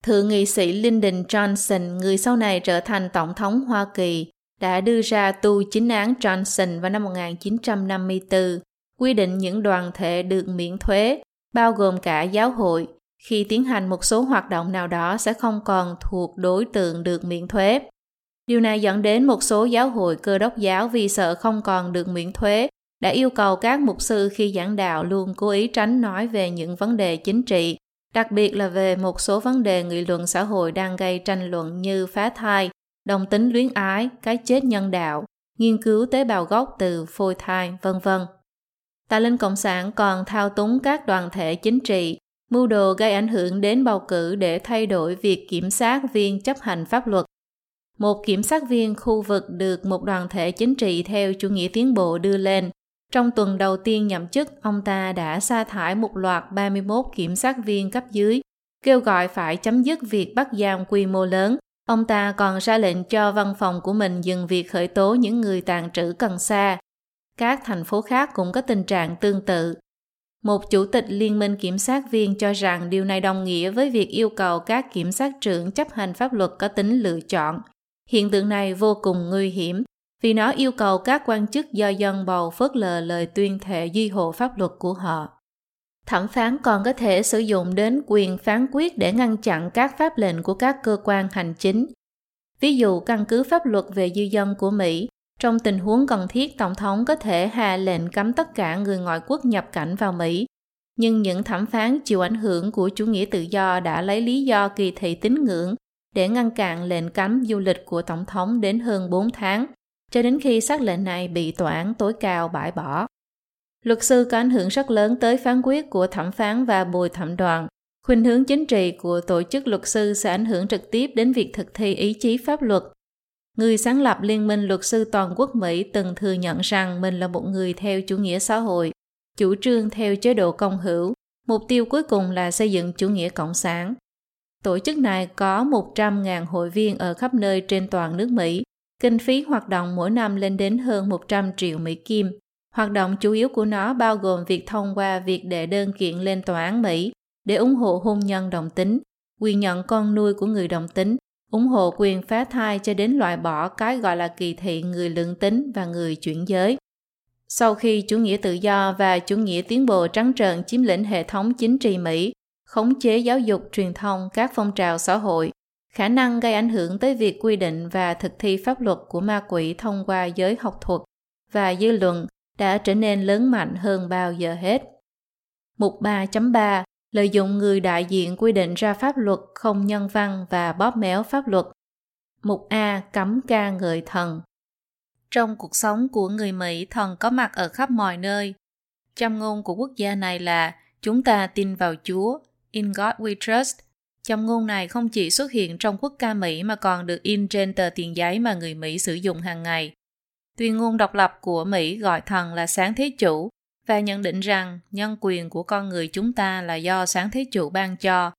Thượng nghị sĩ Lyndon Johnson, người sau này trở thành Tổng thống Hoa Kỳ, đã đưa ra tu chính án Johnson vào năm 1954, quy định những đoàn thể được miễn thuế, bao gồm cả giáo hội, khi tiến hành một số hoạt động nào đó sẽ không còn thuộc đối tượng được miễn thuế. Điều này dẫn đến một số giáo hội cơ đốc giáo vì sợ không còn được miễn thuế đã yêu cầu các mục sư khi giảng đạo luôn cố ý tránh nói về những vấn đề chính trị, đặc biệt là về một số vấn đề nghị luận xã hội đang gây tranh luận như phá thai, đồng tính luyến ái, cái chết nhân đạo, nghiên cứu tế bào gốc từ phôi thai, vân vân. Tà linh Cộng sản còn thao túng các đoàn thể chính trị, mưu đồ gây ảnh hưởng đến bầu cử để thay đổi việc kiểm sát viên chấp hành pháp luật. Một kiểm sát viên khu vực được một đoàn thể chính trị theo chủ nghĩa tiến bộ đưa lên. Trong tuần đầu tiên nhậm chức, ông ta đã sa thải một loạt 31 kiểm sát viên cấp dưới, kêu gọi phải chấm dứt việc bắt giam quy mô lớn. Ông ta còn ra lệnh cho văn phòng của mình dừng việc khởi tố những người tàn trữ cần sa. Các thành phố khác cũng có tình trạng tương tự. Một chủ tịch Liên minh Kiểm sát viên cho rằng điều này đồng nghĩa với việc yêu cầu các kiểm sát trưởng chấp hành pháp luật có tính lựa chọn. Hiện tượng này vô cùng nguy hiểm, vì nó yêu cầu các quan chức do dân bầu phớt lờ lời tuyên thệ duy hộ pháp luật của họ. Thẩm phán còn có thể sử dụng đến quyền phán quyết để ngăn chặn các pháp lệnh của các cơ quan hành chính. Ví dụ căn cứ pháp luật về di dân của Mỹ, trong tình huống cần thiết, Tổng thống có thể hạ lệnh cấm tất cả người ngoại quốc nhập cảnh vào Mỹ. Nhưng những thẩm phán chịu ảnh hưởng của chủ nghĩa tự do đã lấy lý do kỳ thị tín ngưỡng để ngăn cản lệnh cấm du lịch của Tổng thống đến hơn 4 tháng, cho đến khi xác lệnh này bị tòa án tối cao bãi bỏ. Luật sư có ảnh hưởng rất lớn tới phán quyết của thẩm phán và bồi thẩm đoàn. Khuynh hướng chính trị của tổ chức luật sư sẽ ảnh hưởng trực tiếp đến việc thực thi ý chí pháp luật Người sáng lập Liên minh luật sư toàn quốc Mỹ từng thừa nhận rằng mình là một người theo chủ nghĩa xã hội, chủ trương theo chế độ công hữu, mục tiêu cuối cùng là xây dựng chủ nghĩa cộng sản. Tổ chức này có 100.000 hội viên ở khắp nơi trên toàn nước Mỹ. Kinh phí hoạt động mỗi năm lên đến hơn 100 triệu Mỹ Kim. Hoạt động chủ yếu của nó bao gồm việc thông qua việc đệ đơn kiện lên tòa án Mỹ để ủng hộ hôn nhân đồng tính, quyền nhận con nuôi của người đồng tính ủng hộ quyền phá thai cho đến loại bỏ cái gọi là kỳ thị người lượng tính và người chuyển giới. Sau khi chủ nghĩa tự do và chủ nghĩa tiến bộ trắng trợn chiếm lĩnh hệ thống chính trị Mỹ, khống chế giáo dục, truyền thông, các phong trào xã hội, khả năng gây ảnh hưởng tới việc quy định và thực thi pháp luật của ma quỷ thông qua giới học thuật và dư luận đã trở nên lớn mạnh hơn bao giờ hết. Mục 3.3 lợi dụng người đại diện quy định ra pháp luật không nhân văn và bóp méo pháp luật. Mục A cấm ca ngợi thần. Trong cuộc sống của người Mỹ, thần có mặt ở khắp mọi nơi. Châm ngôn của quốc gia này là chúng ta tin vào Chúa, in God we trust. Châm ngôn này không chỉ xuất hiện trong quốc ca Mỹ mà còn được in trên tờ tiền giấy mà người Mỹ sử dụng hàng ngày. Tuyên ngôn độc lập của Mỹ gọi thần là sáng thế chủ và nhận định rằng nhân quyền của con người chúng ta là do sáng thế chủ ban cho.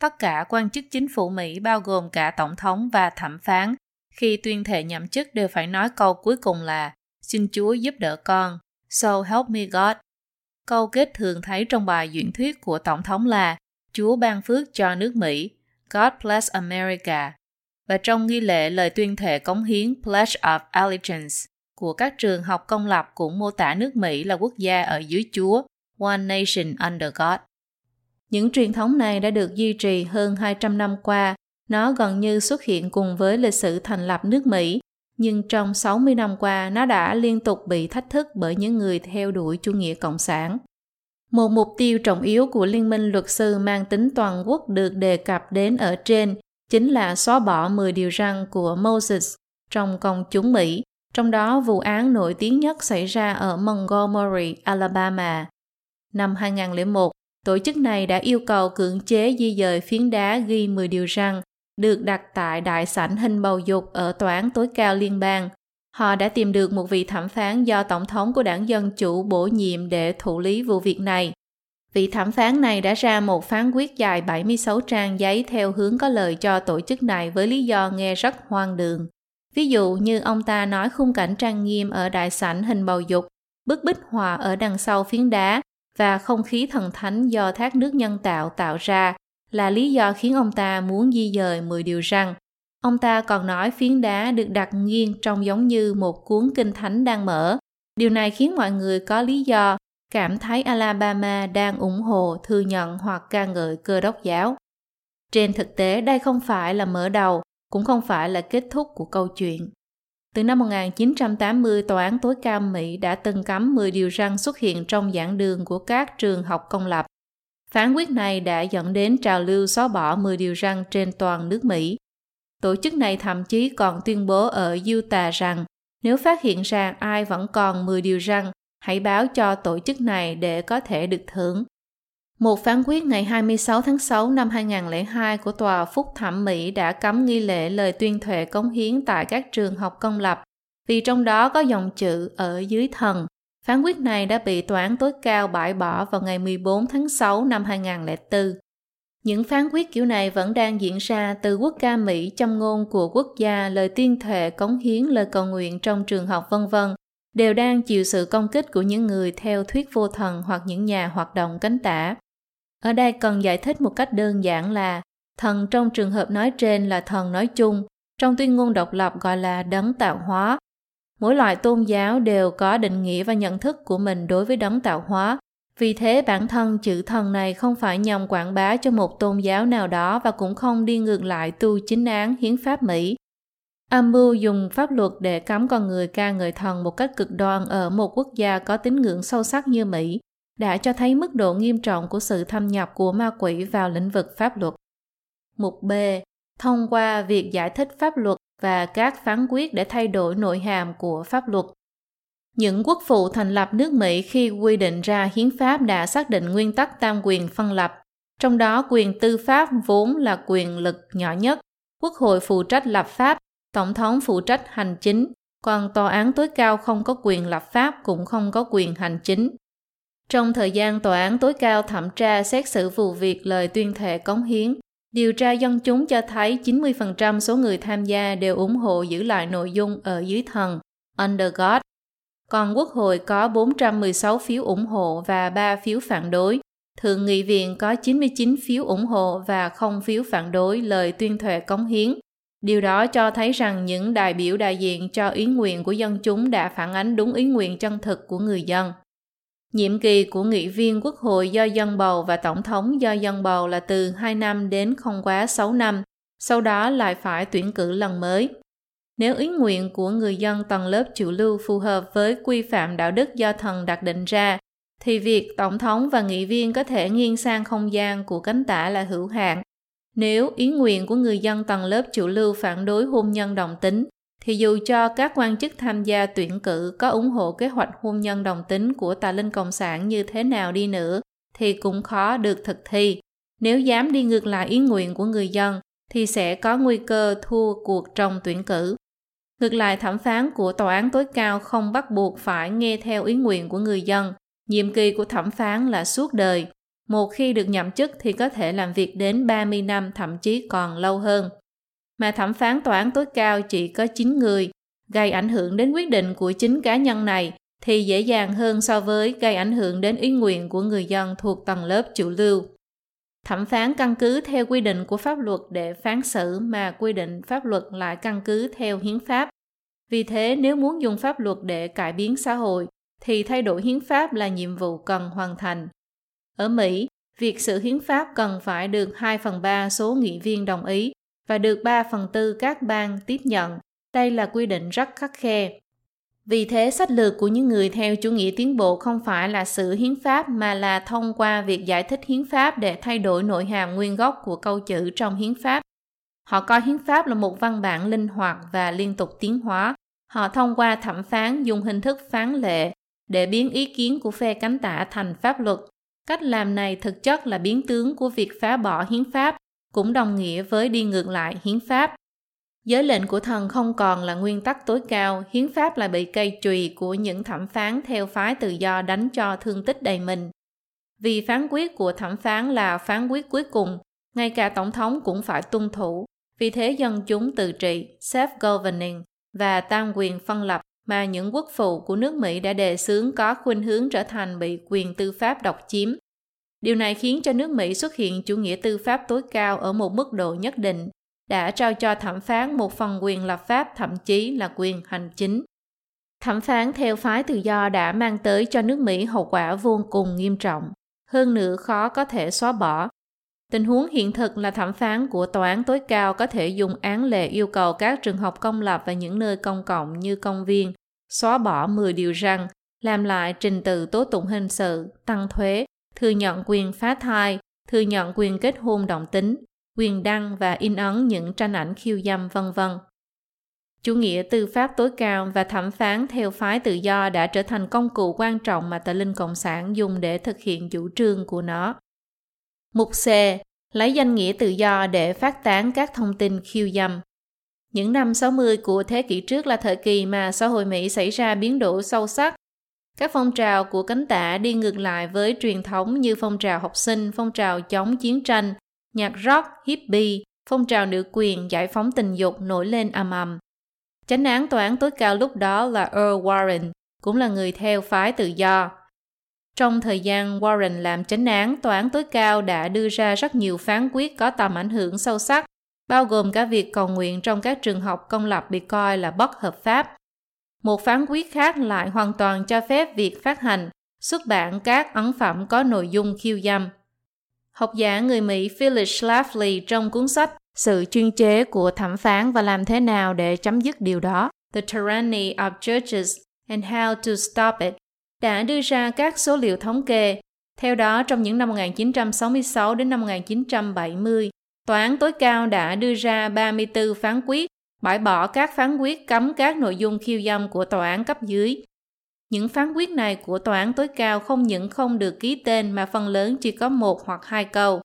Tất cả quan chức chính phủ Mỹ bao gồm cả tổng thống và thẩm phán khi tuyên thệ nhậm chức đều phải nói câu cuối cùng là xin Chúa giúp đỡ con, so help me God. Câu kết thường thấy trong bài diễn thuyết của tổng thống là Chúa ban phước cho nước Mỹ, God bless America. Và trong nghi lễ lời tuyên thệ cống hiến Pledge of Allegiance, của các trường học công lập cũng mô tả nước Mỹ là quốc gia ở dưới Chúa, One Nation Under God. Những truyền thống này đã được duy trì hơn 200 năm qua, nó gần như xuất hiện cùng với lịch sử thành lập nước Mỹ, nhưng trong 60 năm qua nó đã liên tục bị thách thức bởi những người theo đuổi chủ nghĩa cộng sản. Một mục tiêu trọng yếu của Liên minh luật sư mang tính toàn quốc được đề cập đến ở trên chính là xóa bỏ 10 điều răn của Moses trong công chúng Mỹ trong đó vụ án nổi tiếng nhất xảy ra ở Montgomery, Alabama. Năm 2001, tổ chức này đã yêu cầu cưỡng chế di dời phiến đá ghi 10 điều răng được đặt tại đại sảnh hình bầu dục ở tòa án tối cao liên bang. Họ đã tìm được một vị thẩm phán do Tổng thống của đảng Dân Chủ bổ nhiệm để thụ lý vụ việc này. Vị thẩm phán này đã ra một phán quyết dài 76 trang giấy theo hướng có lợi cho tổ chức này với lý do nghe rất hoang đường. Ví dụ như ông ta nói khung cảnh trang nghiêm ở đại sảnh hình bầu dục, bức bích hòa ở đằng sau phiến đá và không khí thần thánh do thác nước nhân tạo tạo ra là lý do khiến ông ta muốn di dời 10 điều răng. Ông ta còn nói phiến đá được đặt nghiêng trông giống như một cuốn kinh thánh đang mở. Điều này khiến mọi người có lý do cảm thấy Alabama đang ủng hộ, thừa nhận hoặc ca ngợi cơ đốc giáo. Trên thực tế, đây không phải là mở đầu, cũng không phải là kết thúc của câu chuyện. Từ năm 1980, Tòa án tối cao Mỹ đã từng cấm 10 điều răng xuất hiện trong giảng đường của các trường học công lập. Phán quyết này đã dẫn đến trào lưu xóa bỏ 10 điều răng trên toàn nước Mỹ. Tổ chức này thậm chí còn tuyên bố ở Utah rằng nếu phát hiện ra ai vẫn còn 10 điều răng, hãy báo cho tổ chức này để có thể được thưởng. Một phán quyết ngày 26 tháng 6 năm 2002 của Tòa Phúc Thẩm Mỹ đã cấm nghi lễ lời tuyên thệ cống hiến tại các trường học công lập, vì trong đó có dòng chữ ở dưới thần. Phán quyết này đã bị Tòa án tối cao bãi bỏ vào ngày 14 tháng 6 năm 2004. Những phán quyết kiểu này vẫn đang diễn ra từ quốc ca Mỹ trong ngôn của quốc gia lời tuyên thệ cống hiến lời cầu nguyện trong trường học vân vân đều đang chịu sự công kích của những người theo thuyết vô thần hoặc những nhà hoạt động cánh tả. Ở đây cần giải thích một cách đơn giản là thần trong trường hợp nói trên là thần nói chung, trong tuyên ngôn độc lập gọi là đấng tạo hóa. Mỗi loại tôn giáo đều có định nghĩa và nhận thức của mình đối với đấng tạo hóa, vì thế bản thân chữ thần này không phải nhằm quảng bá cho một tôn giáo nào đó và cũng không đi ngược lại tu chính án hiến pháp Mỹ. Âm mưu dùng pháp luật để cấm con người ca người thần một cách cực đoan ở một quốc gia có tín ngưỡng sâu sắc như Mỹ đã cho thấy mức độ nghiêm trọng của sự thâm nhập của ma quỷ vào lĩnh vực pháp luật. Mục B. Thông qua việc giải thích pháp luật và các phán quyết để thay đổi nội hàm của pháp luật. Những quốc phụ thành lập nước Mỹ khi quy định ra hiến pháp đã xác định nguyên tắc tam quyền phân lập, trong đó quyền tư pháp vốn là quyền lực nhỏ nhất, quốc hội phụ trách lập pháp, tổng thống phụ trách hành chính, còn tòa án tối cao không có quyền lập pháp cũng không có quyền hành chính. Trong thời gian tòa án tối cao thẩm tra xét xử vụ việc lời tuyên thệ cống hiến, điều tra dân chúng cho thấy 90% số người tham gia đều ủng hộ giữ lại nội dung ở dưới thần, under God. Còn Quốc hội có 416 phiếu ủng hộ và 3 phiếu phản đối. Thượng nghị viện có 99 phiếu ủng hộ và không phiếu phản đối lời tuyên thệ cống hiến. Điều đó cho thấy rằng những đại biểu đại diện cho ý nguyện của dân chúng đã phản ánh đúng ý nguyện chân thực của người dân. Nhiệm kỳ của nghị viên quốc hội do dân bầu và tổng thống do dân bầu là từ 2 năm đến không quá 6 năm, sau đó lại phải tuyển cử lần mới. Nếu ý nguyện của người dân tầng lớp chủ lưu phù hợp với quy phạm đạo đức do thần đặt định ra, thì việc tổng thống và nghị viên có thể nghiêng sang không gian của cánh tả là hữu hạn. Nếu ý nguyện của người dân tầng lớp chủ lưu phản đối hôn nhân đồng tính, thì dù cho các quan chức tham gia tuyển cử có ủng hộ kế hoạch hôn nhân đồng tính của tà linh cộng sản như thế nào đi nữa thì cũng khó được thực thi. Nếu dám đi ngược lại ý nguyện của người dân thì sẽ có nguy cơ thua cuộc trong tuyển cử. Ngược lại thẩm phán của tòa án tối cao không bắt buộc phải nghe theo ý nguyện của người dân. Nhiệm kỳ của thẩm phán là suốt đời một khi được nhậm chức thì có thể làm việc đến 30 năm thậm chí còn lâu hơn mà thẩm phán tòa án tối cao chỉ có 9 người, gây ảnh hưởng đến quyết định của chính cá nhân này thì dễ dàng hơn so với gây ảnh hưởng đến ý nguyện của người dân thuộc tầng lớp chủ lưu. Thẩm phán căn cứ theo quy định của pháp luật để phán xử mà quy định pháp luật lại căn cứ theo hiến pháp. Vì thế nếu muốn dùng pháp luật để cải biến xã hội thì thay đổi hiến pháp là nhiệm vụ cần hoàn thành. Ở Mỹ, việc sửa hiến pháp cần phải được 2 phần 3 số nghị viên đồng ý và được 3 phần tư các bang tiếp nhận. Đây là quy định rất khắc khe. Vì thế, sách lược của những người theo chủ nghĩa tiến bộ không phải là sự hiến pháp mà là thông qua việc giải thích hiến pháp để thay đổi nội hàm nguyên gốc của câu chữ trong hiến pháp. Họ coi hiến pháp là một văn bản linh hoạt và liên tục tiến hóa. Họ thông qua thẩm phán dùng hình thức phán lệ để biến ý kiến của phe cánh tả thành pháp luật. Cách làm này thực chất là biến tướng của việc phá bỏ hiến pháp cũng đồng nghĩa với đi ngược lại hiến pháp. Giới lệnh của thần không còn là nguyên tắc tối cao, hiến pháp lại bị cây chùy của những thẩm phán theo phái tự do đánh cho thương tích đầy mình. Vì phán quyết của thẩm phán là phán quyết cuối cùng, ngay cả tổng thống cũng phải tuân thủ. Vì thế dân chúng tự trị, self-governing và tam quyền phân lập mà những quốc phụ của nước Mỹ đã đề xướng có khuynh hướng trở thành bị quyền tư pháp độc chiếm Điều này khiến cho nước Mỹ xuất hiện chủ nghĩa tư pháp tối cao ở một mức độ nhất định, đã trao cho thẩm phán một phần quyền lập pháp thậm chí là quyền hành chính. Thẩm phán theo phái tự do đã mang tới cho nước Mỹ hậu quả vô cùng nghiêm trọng, hơn nữa khó có thể xóa bỏ. Tình huống hiện thực là thẩm phán của tòa án tối cao có thể dùng án lệ yêu cầu các trường học công lập và những nơi công cộng như công viên xóa bỏ 10 điều rằng làm lại trình tự tố tụng hình sự, tăng thuế, thừa nhận quyền phá thai, thừa nhận quyền kết hôn đồng tính, quyền đăng và in ấn những tranh ảnh khiêu dâm vân vân. Chủ nghĩa tư pháp tối cao và thẩm phán theo phái tự do đã trở thành công cụ quan trọng mà tờ linh Cộng sản dùng để thực hiện chủ trương của nó. Mục C. Lấy danh nghĩa tự do để phát tán các thông tin khiêu dâm. Những năm 60 của thế kỷ trước là thời kỳ mà xã hội Mỹ xảy ra biến đổi sâu sắc. Các phong trào của cánh tả đi ngược lại với truyền thống như phong trào học sinh, phong trào chống chiến tranh, nhạc rock, hippie, phong trào nữ quyền, giải phóng tình dục nổi lên ầm ầm. Chánh án tòa án tối cao lúc đó là Earl Warren, cũng là người theo phái tự do. Trong thời gian Warren làm chánh án, tòa án tối cao đã đưa ra rất nhiều phán quyết có tầm ảnh hưởng sâu sắc, bao gồm cả việc cầu nguyện trong các trường học công lập bị coi là bất hợp pháp. Một phán quyết khác lại hoàn toàn cho phép việc phát hành, xuất bản các ấn phẩm có nội dung khiêu dâm. Học giả người Mỹ Phyllis Schlafly trong cuốn sách sự chuyên chế của thẩm phán và làm thế nào để chấm dứt điều đó. The Tyranny of Churches and How to Stop It đã đưa ra các số liệu thống kê. Theo đó, trong những năm 1966 đến năm 1970, Tòa án tối cao đã đưa ra 34 phán quyết, bãi bỏ các phán quyết cấm các nội dung khiêu dâm của tòa án cấp dưới. Những phán quyết này của tòa án tối cao không những không được ký tên mà phần lớn chỉ có một hoặc hai câu.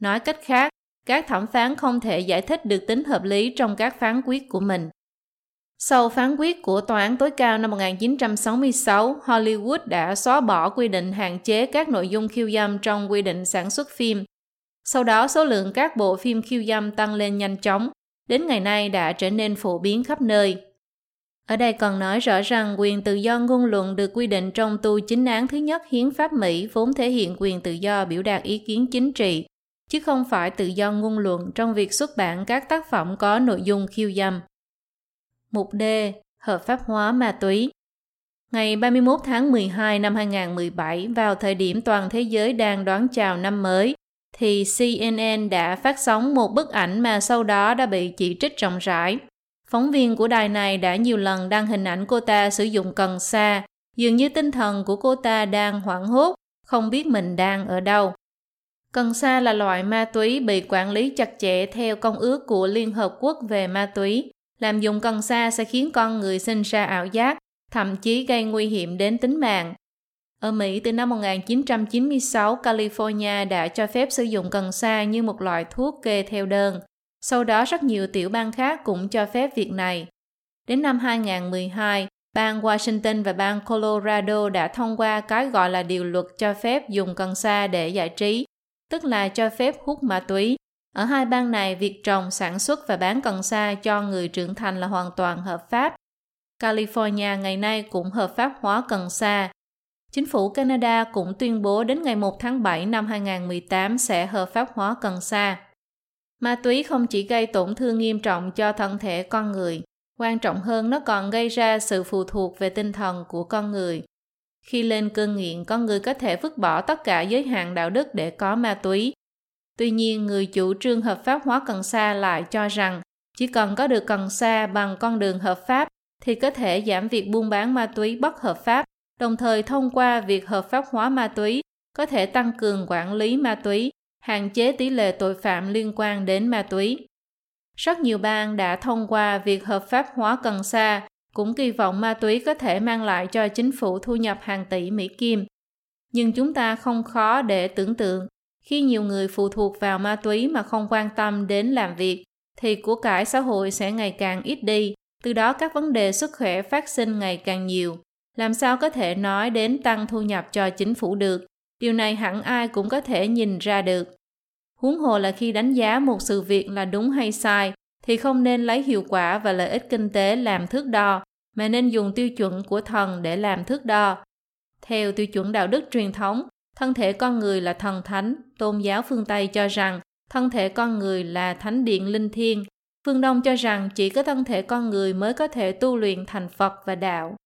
Nói cách khác, các thẩm phán không thể giải thích được tính hợp lý trong các phán quyết của mình. Sau phán quyết của Tòa án tối cao năm 1966, Hollywood đã xóa bỏ quy định hạn chế các nội dung khiêu dâm trong quy định sản xuất phim. Sau đó, số lượng các bộ phim khiêu dâm tăng lên nhanh chóng, đến ngày nay đã trở nên phổ biến khắp nơi. Ở đây còn nói rõ rằng quyền tự do ngôn luận được quy định trong tu chính án thứ nhất hiến pháp Mỹ vốn thể hiện quyền tự do biểu đạt ý kiến chính trị chứ không phải tự do ngôn luận trong việc xuất bản các tác phẩm có nội dung khiêu dâm. Mục D. Hợp pháp hóa ma túy Ngày 31 tháng 12 năm 2017, vào thời điểm toàn thế giới đang đón chào năm mới, thì CNN đã phát sóng một bức ảnh mà sau đó đã bị chỉ trích rộng rãi. Phóng viên của đài này đã nhiều lần đăng hình ảnh cô ta sử dụng cần sa, dường như tinh thần của cô ta đang hoảng hốt, không biết mình đang ở đâu. Cần sa là loại ma túy bị quản lý chặt chẽ theo công ước của Liên Hợp Quốc về ma túy. Làm dùng cần sa sẽ khiến con người sinh ra ảo giác, thậm chí gây nguy hiểm đến tính mạng. Ở Mỹ từ năm 1996, California đã cho phép sử dụng cần sa như một loại thuốc kê theo đơn. Sau đó rất nhiều tiểu bang khác cũng cho phép việc này. Đến năm 2012, bang Washington và bang Colorado đã thông qua cái gọi là điều luật cho phép dùng cần sa để giải trí tức là cho phép hút ma túy. Ở hai bang này, việc trồng, sản xuất và bán cần sa cho người trưởng thành là hoàn toàn hợp pháp. California ngày nay cũng hợp pháp hóa cần sa. Chính phủ Canada cũng tuyên bố đến ngày 1 tháng 7 năm 2018 sẽ hợp pháp hóa cần sa. Ma túy không chỉ gây tổn thương nghiêm trọng cho thân thể con người, quan trọng hơn nó còn gây ra sự phụ thuộc về tinh thần của con người. Khi lên cơn nghiện, con người có thể vứt bỏ tất cả giới hạn đạo đức để có ma túy. Tuy nhiên, người chủ trương hợp pháp hóa cần sa lại cho rằng chỉ cần có được cần sa bằng con đường hợp pháp thì có thể giảm việc buôn bán ma túy bất hợp pháp, đồng thời thông qua việc hợp pháp hóa ma túy có thể tăng cường quản lý ma túy, hạn chế tỷ lệ tội phạm liên quan đến ma túy. Rất nhiều bang đã thông qua việc hợp pháp hóa cần sa cũng kỳ vọng ma túy có thể mang lại cho chính phủ thu nhập hàng tỷ Mỹ Kim. Nhưng chúng ta không khó để tưởng tượng, khi nhiều người phụ thuộc vào ma túy mà không quan tâm đến làm việc, thì của cải xã hội sẽ ngày càng ít đi, từ đó các vấn đề sức khỏe phát sinh ngày càng nhiều. Làm sao có thể nói đến tăng thu nhập cho chính phủ được? Điều này hẳn ai cũng có thể nhìn ra được. Huống hồ là khi đánh giá một sự việc là đúng hay sai, thì không nên lấy hiệu quả và lợi ích kinh tế làm thước đo, mà nên dùng tiêu chuẩn của thần để làm thước đo. Theo tiêu chuẩn đạo đức truyền thống, thân thể con người là thần thánh, tôn giáo phương Tây cho rằng thân thể con người là thánh điện linh thiêng, phương Đông cho rằng chỉ có thân thể con người mới có thể tu luyện thành Phật và đạo.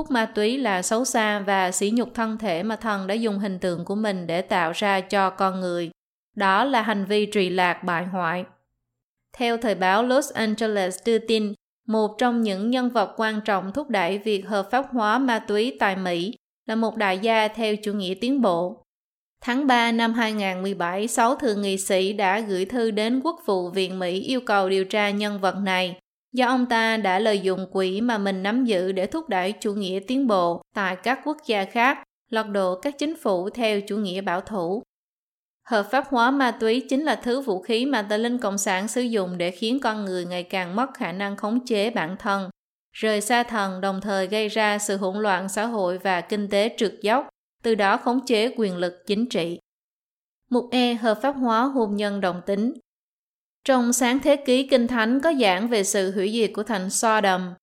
Hút ma túy là xấu xa và sỉ nhục thân thể mà thần đã dùng hình tượng của mình để tạo ra cho con người. Đó là hành vi trì lạc bại hoại. Theo thời báo Los Angeles đưa tin, một trong những nhân vật quan trọng thúc đẩy việc hợp pháp hóa ma túy tại Mỹ là một đại gia theo chủ nghĩa tiến bộ. Tháng 3 năm 2017, sáu thượng nghị sĩ đã gửi thư đến Quốc vụ viện Mỹ yêu cầu điều tra nhân vật này, do ông ta đã lợi dụng quỹ mà mình nắm giữ để thúc đẩy chủ nghĩa tiến bộ tại các quốc gia khác, lọt độ các chính phủ theo chủ nghĩa bảo thủ. Hợp pháp hóa ma túy chính là thứ vũ khí mà tờ linh cộng sản sử dụng để khiến con người ngày càng mất khả năng khống chế bản thân, rời xa thần đồng thời gây ra sự hỗn loạn xã hội và kinh tế trượt dốc, từ đó khống chế quyền lực chính trị. Mục E hợp pháp hóa hôn nhân đồng tính. Trong sáng thế ký Kinh Thánh có giảng về sự hủy diệt của thành Sodom.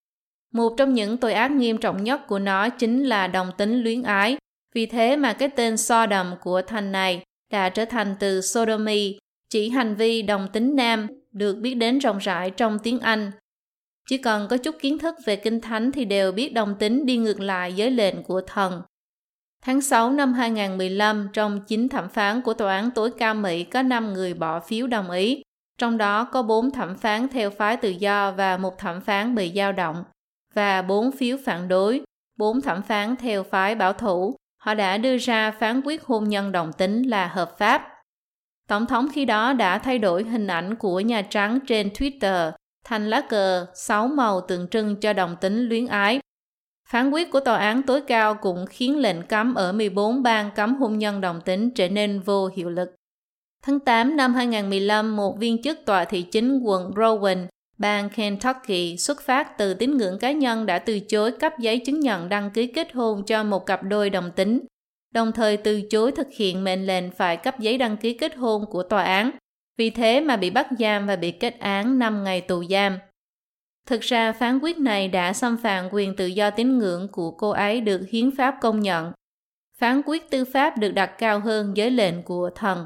Một trong những tội ác nghiêm trọng nhất của nó chính là đồng tính luyến ái, vì thế mà cái tên Sodom của thành này đã trở thành từ sodomy, chỉ hành vi đồng tính nam được biết đến rộng rãi trong tiếng Anh. Chỉ cần có chút kiến thức về kinh thánh thì đều biết đồng tính đi ngược lại giới lệnh của thần. Tháng 6 năm 2015, trong 9 thẩm phán của Tòa án tối cao Mỹ có 5 người bỏ phiếu đồng ý, trong đó có 4 thẩm phán theo phái tự do và một thẩm phán bị dao động, và 4 phiếu phản đối, 4 thẩm phán theo phái bảo thủ, họ đã đưa ra phán quyết hôn nhân đồng tính là hợp pháp. Tổng thống khi đó đã thay đổi hình ảnh của Nhà Trắng trên Twitter thành lá cờ sáu màu tượng trưng cho đồng tính luyến ái. Phán quyết của tòa án tối cao cũng khiến lệnh cấm ở 14 bang cấm hôn nhân đồng tính trở nên vô hiệu lực. Tháng 8 năm 2015, một viên chức tòa thị chính quận Rowan Bang Kentucky xuất phát từ tín ngưỡng cá nhân đã từ chối cấp giấy chứng nhận đăng ký kết hôn cho một cặp đôi đồng tính, đồng thời từ chối thực hiện mệnh lệnh phải cấp giấy đăng ký kết hôn của tòa án, vì thế mà bị bắt giam và bị kết án 5 ngày tù giam. Thực ra phán quyết này đã xâm phạm quyền tự do tín ngưỡng của cô ấy được hiến pháp công nhận. Phán quyết tư pháp được đặt cao hơn giới lệnh của thần.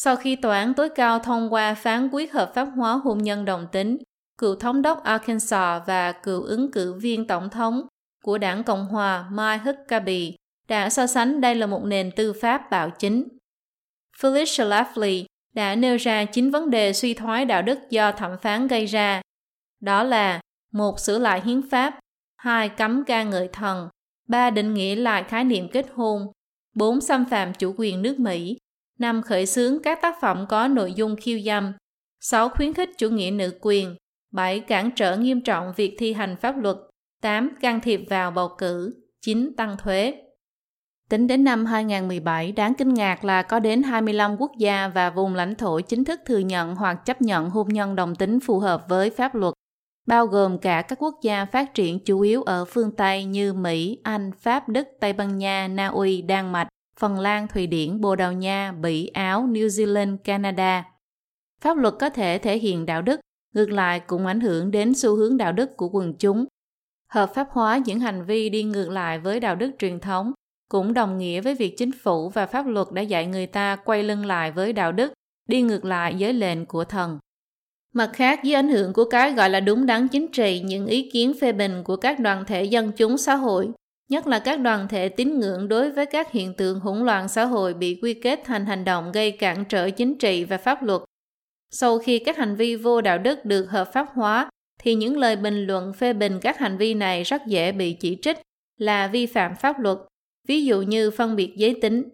Sau khi tòa án tối cao thông qua phán quyết hợp pháp hóa hôn nhân đồng tính, cựu thống đốc Arkansas và cựu ứng cử viên tổng thống của đảng Cộng hòa Mike Huckabee đã so sánh đây là một nền tư pháp bạo chính. Felicia Lafley đã nêu ra chín vấn đề suy thoái đạo đức do thẩm phán gây ra. Đó là một sửa lại hiến pháp, hai cấm ca ngợi thần, ba định nghĩa lại khái niệm kết hôn, bốn xâm phạm chủ quyền nước Mỹ, năm khởi xướng các tác phẩm có nội dung khiêu dâm, 6. khuyến khích chủ nghĩa nữ quyền, 7. cản trở nghiêm trọng việc thi hành pháp luật, 8. can thiệp vào bầu cử, 9. tăng thuế. Tính đến năm 2017, đáng kinh ngạc là có đến 25 quốc gia và vùng lãnh thổ chính thức thừa nhận hoặc chấp nhận hôn nhân đồng tính phù hợp với pháp luật, bao gồm cả các quốc gia phát triển chủ yếu ở phương Tây như Mỹ, Anh, Pháp, Đức, Tây Ban Nha, Na Uy, Đan Mạch, Phần Lan, Thụy Điển, Bồ Đào Nha, Bỉ, Áo, New Zealand, Canada. Pháp luật có thể thể hiện đạo đức, ngược lại cũng ảnh hưởng đến xu hướng đạo đức của quần chúng. Hợp pháp hóa những hành vi đi ngược lại với đạo đức truyền thống cũng đồng nghĩa với việc chính phủ và pháp luật đã dạy người ta quay lưng lại với đạo đức, đi ngược lại với lệnh của thần. Mặt khác, dưới ảnh hưởng của cái gọi là đúng đắn chính trị, những ý kiến phê bình của các đoàn thể dân chúng xã hội nhất là các đoàn thể tín ngưỡng đối với các hiện tượng hỗn loạn xã hội bị quy kết thành hành động gây cản trở chính trị và pháp luật. Sau khi các hành vi vô đạo đức được hợp pháp hóa, thì những lời bình luận phê bình các hành vi này rất dễ bị chỉ trích là vi phạm pháp luật, ví dụ như phân biệt giới tính.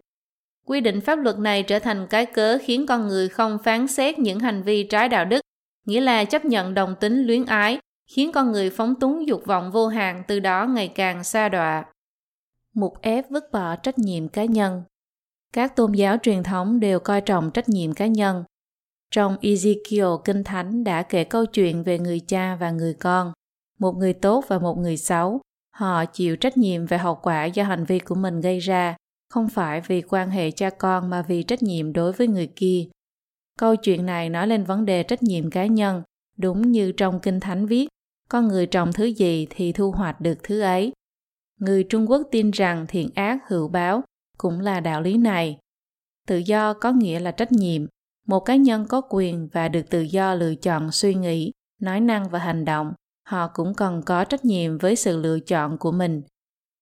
Quy định pháp luật này trở thành cái cớ khiến con người không phán xét những hành vi trái đạo đức, nghĩa là chấp nhận đồng tính luyến ái khiến con người phóng túng dục vọng vô hạn từ đó ngày càng xa đọa. Mục ép vứt bỏ trách nhiệm cá nhân Các tôn giáo truyền thống đều coi trọng trách nhiệm cá nhân. Trong Ezekiel Kinh Thánh đã kể câu chuyện về người cha và người con, một người tốt và một người xấu. Họ chịu trách nhiệm về hậu quả do hành vi của mình gây ra, không phải vì quan hệ cha con mà vì trách nhiệm đối với người kia. Câu chuyện này nói lên vấn đề trách nhiệm cá nhân, đúng như trong Kinh Thánh viết, con người trồng thứ gì thì thu hoạch được thứ ấy. Người Trung Quốc tin rằng thiện ác hữu báo cũng là đạo lý này. Tự do có nghĩa là trách nhiệm. Một cá nhân có quyền và được tự do lựa chọn suy nghĩ, nói năng và hành động, họ cũng cần có trách nhiệm với sự lựa chọn của mình.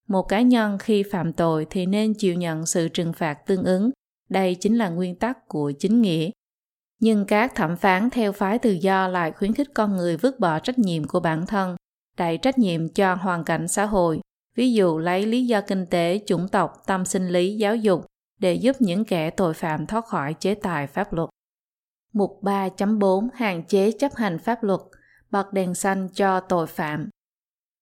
Một cá nhân khi phạm tội thì nên chịu nhận sự trừng phạt tương ứng. Đây chính là nguyên tắc của chính nghĩa. Nhưng các thẩm phán theo phái tự do lại khuyến khích con người vứt bỏ trách nhiệm của bản thân, đẩy trách nhiệm cho hoàn cảnh xã hội, ví dụ lấy lý do kinh tế, chủng tộc, tâm sinh lý, giáo dục để giúp những kẻ tội phạm thoát khỏi chế tài pháp luật. Mục 3.4 Hạn chế chấp hành pháp luật, bật đèn xanh cho tội phạm.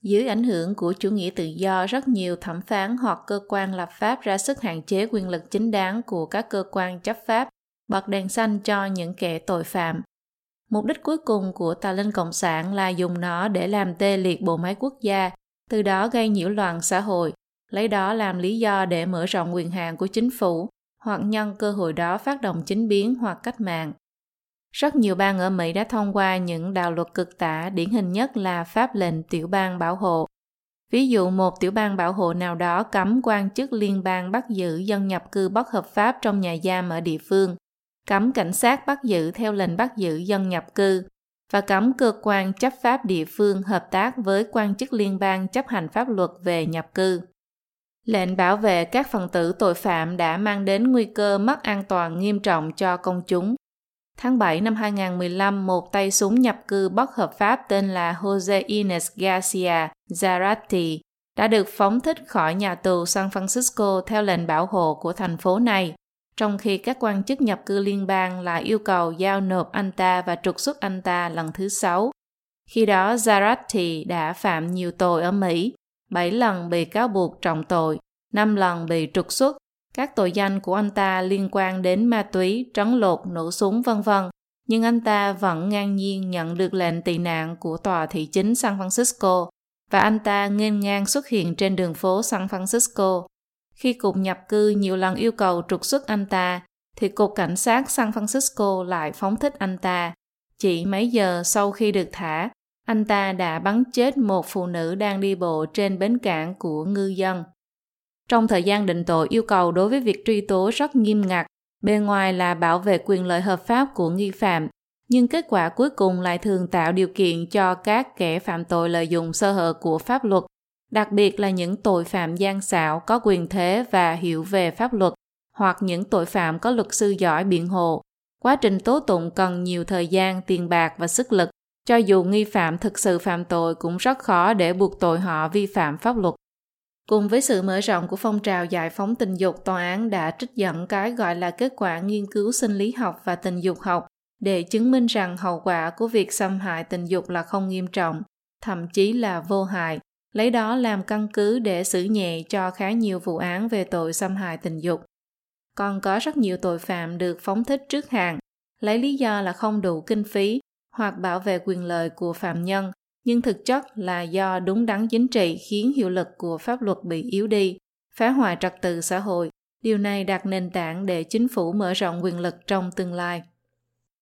Dưới ảnh hưởng của chủ nghĩa tự do, rất nhiều thẩm phán hoặc cơ quan lập pháp ra sức hạn chế quyền lực chính đáng của các cơ quan chấp pháp, bật đèn xanh cho những kẻ tội phạm. Mục đích cuối cùng của tà linh cộng sản là dùng nó để làm tê liệt bộ máy quốc gia, từ đó gây nhiễu loạn xã hội, lấy đó làm lý do để mở rộng quyền hạn của chính phủ hoặc nhân cơ hội đó phát động chính biến hoặc cách mạng. Rất nhiều bang ở Mỹ đã thông qua những đạo luật cực tả, điển hình nhất là pháp lệnh tiểu bang bảo hộ. Ví dụ một tiểu bang bảo hộ nào đó cấm quan chức liên bang bắt giữ dân nhập cư bất hợp pháp trong nhà giam ở địa phương, cấm cảnh sát bắt giữ theo lệnh bắt giữ dân nhập cư và cấm cơ quan chấp pháp địa phương hợp tác với quan chức liên bang chấp hành pháp luật về nhập cư. Lệnh bảo vệ các phần tử tội phạm đã mang đến nguy cơ mất an toàn nghiêm trọng cho công chúng Tháng 7 năm 2015, một tay súng nhập cư bất hợp pháp tên là Jose Ines Garcia Zarate đã được phóng thích khỏi nhà tù San Francisco theo lệnh bảo hộ của thành phố này, trong khi các quan chức nhập cư liên bang lại yêu cầu giao nộp anh ta và trục xuất anh ta lần thứ sáu. Khi đó, Zarate đã phạm nhiều tội ở Mỹ, 7 lần bị cáo buộc trọng tội, 5 lần bị trục xuất các tội danh của anh ta liên quan đến ma túy, trấn lột, nổ súng vân vân, nhưng anh ta vẫn ngang nhiên nhận được lệnh tị nạn của tòa thị chính San Francisco và anh ta nghênh ngang xuất hiện trên đường phố San Francisco. Khi cục nhập cư nhiều lần yêu cầu trục xuất anh ta, thì cục cảnh sát San Francisco lại phóng thích anh ta. Chỉ mấy giờ sau khi được thả, anh ta đã bắn chết một phụ nữ đang đi bộ trên bến cảng của ngư dân. Trong thời gian định tội yêu cầu đối với việc truy tố rất nghiêm ngặt, bên ngoài là bảo vệ quyền lợi hợp pháp của nghi phạm, nhưng kết quả cuối cùng lại thường tạo điều kiện cho các kẻ phạm tội lợi dụng sơ hở của pháp luật, đặc biệt là những tội phạm gian xảo có quyền thế và hiểu về pháp luật, hoặc những tội phạm có luật sư giỏi biện hộ. Quá trình tố tụng cần nhiều thời gian, tiền bạc và sức lực, cho dù nghi phạm thực sự phạm tội cũng rất khó để buộc tội họ vi phạm pháp luật. Cùng với sự mở rộng của phong trào giải phóng tình dục, tòa án đã trích dẫn cái gọi là kết quả nghiên cứu sinh lý học và tình dục học để chứng minh rằng hậu quả của việc xâm hại tình dục là không nghiêm trọng, thậm chí là vô hại, lấy đó làm căn cứ để xử nhẹ cho khá nhiều vụ án về tội xâm hại tình dục. Còn có rất nhiều tội phạm được phóng thích trước hạn, lấy lý do là không đủ kinh phí hoặc bảo vệ quyền lợi của phạm nhân nhưng thực chất là do đúng đắn chính trị khiến hiệu lực của pháp luật bị yếu đi, phá hoại trật tự xã hội. Điều này đặt nền tảng để chính phủ mở rộng quyền lực trong tương lai.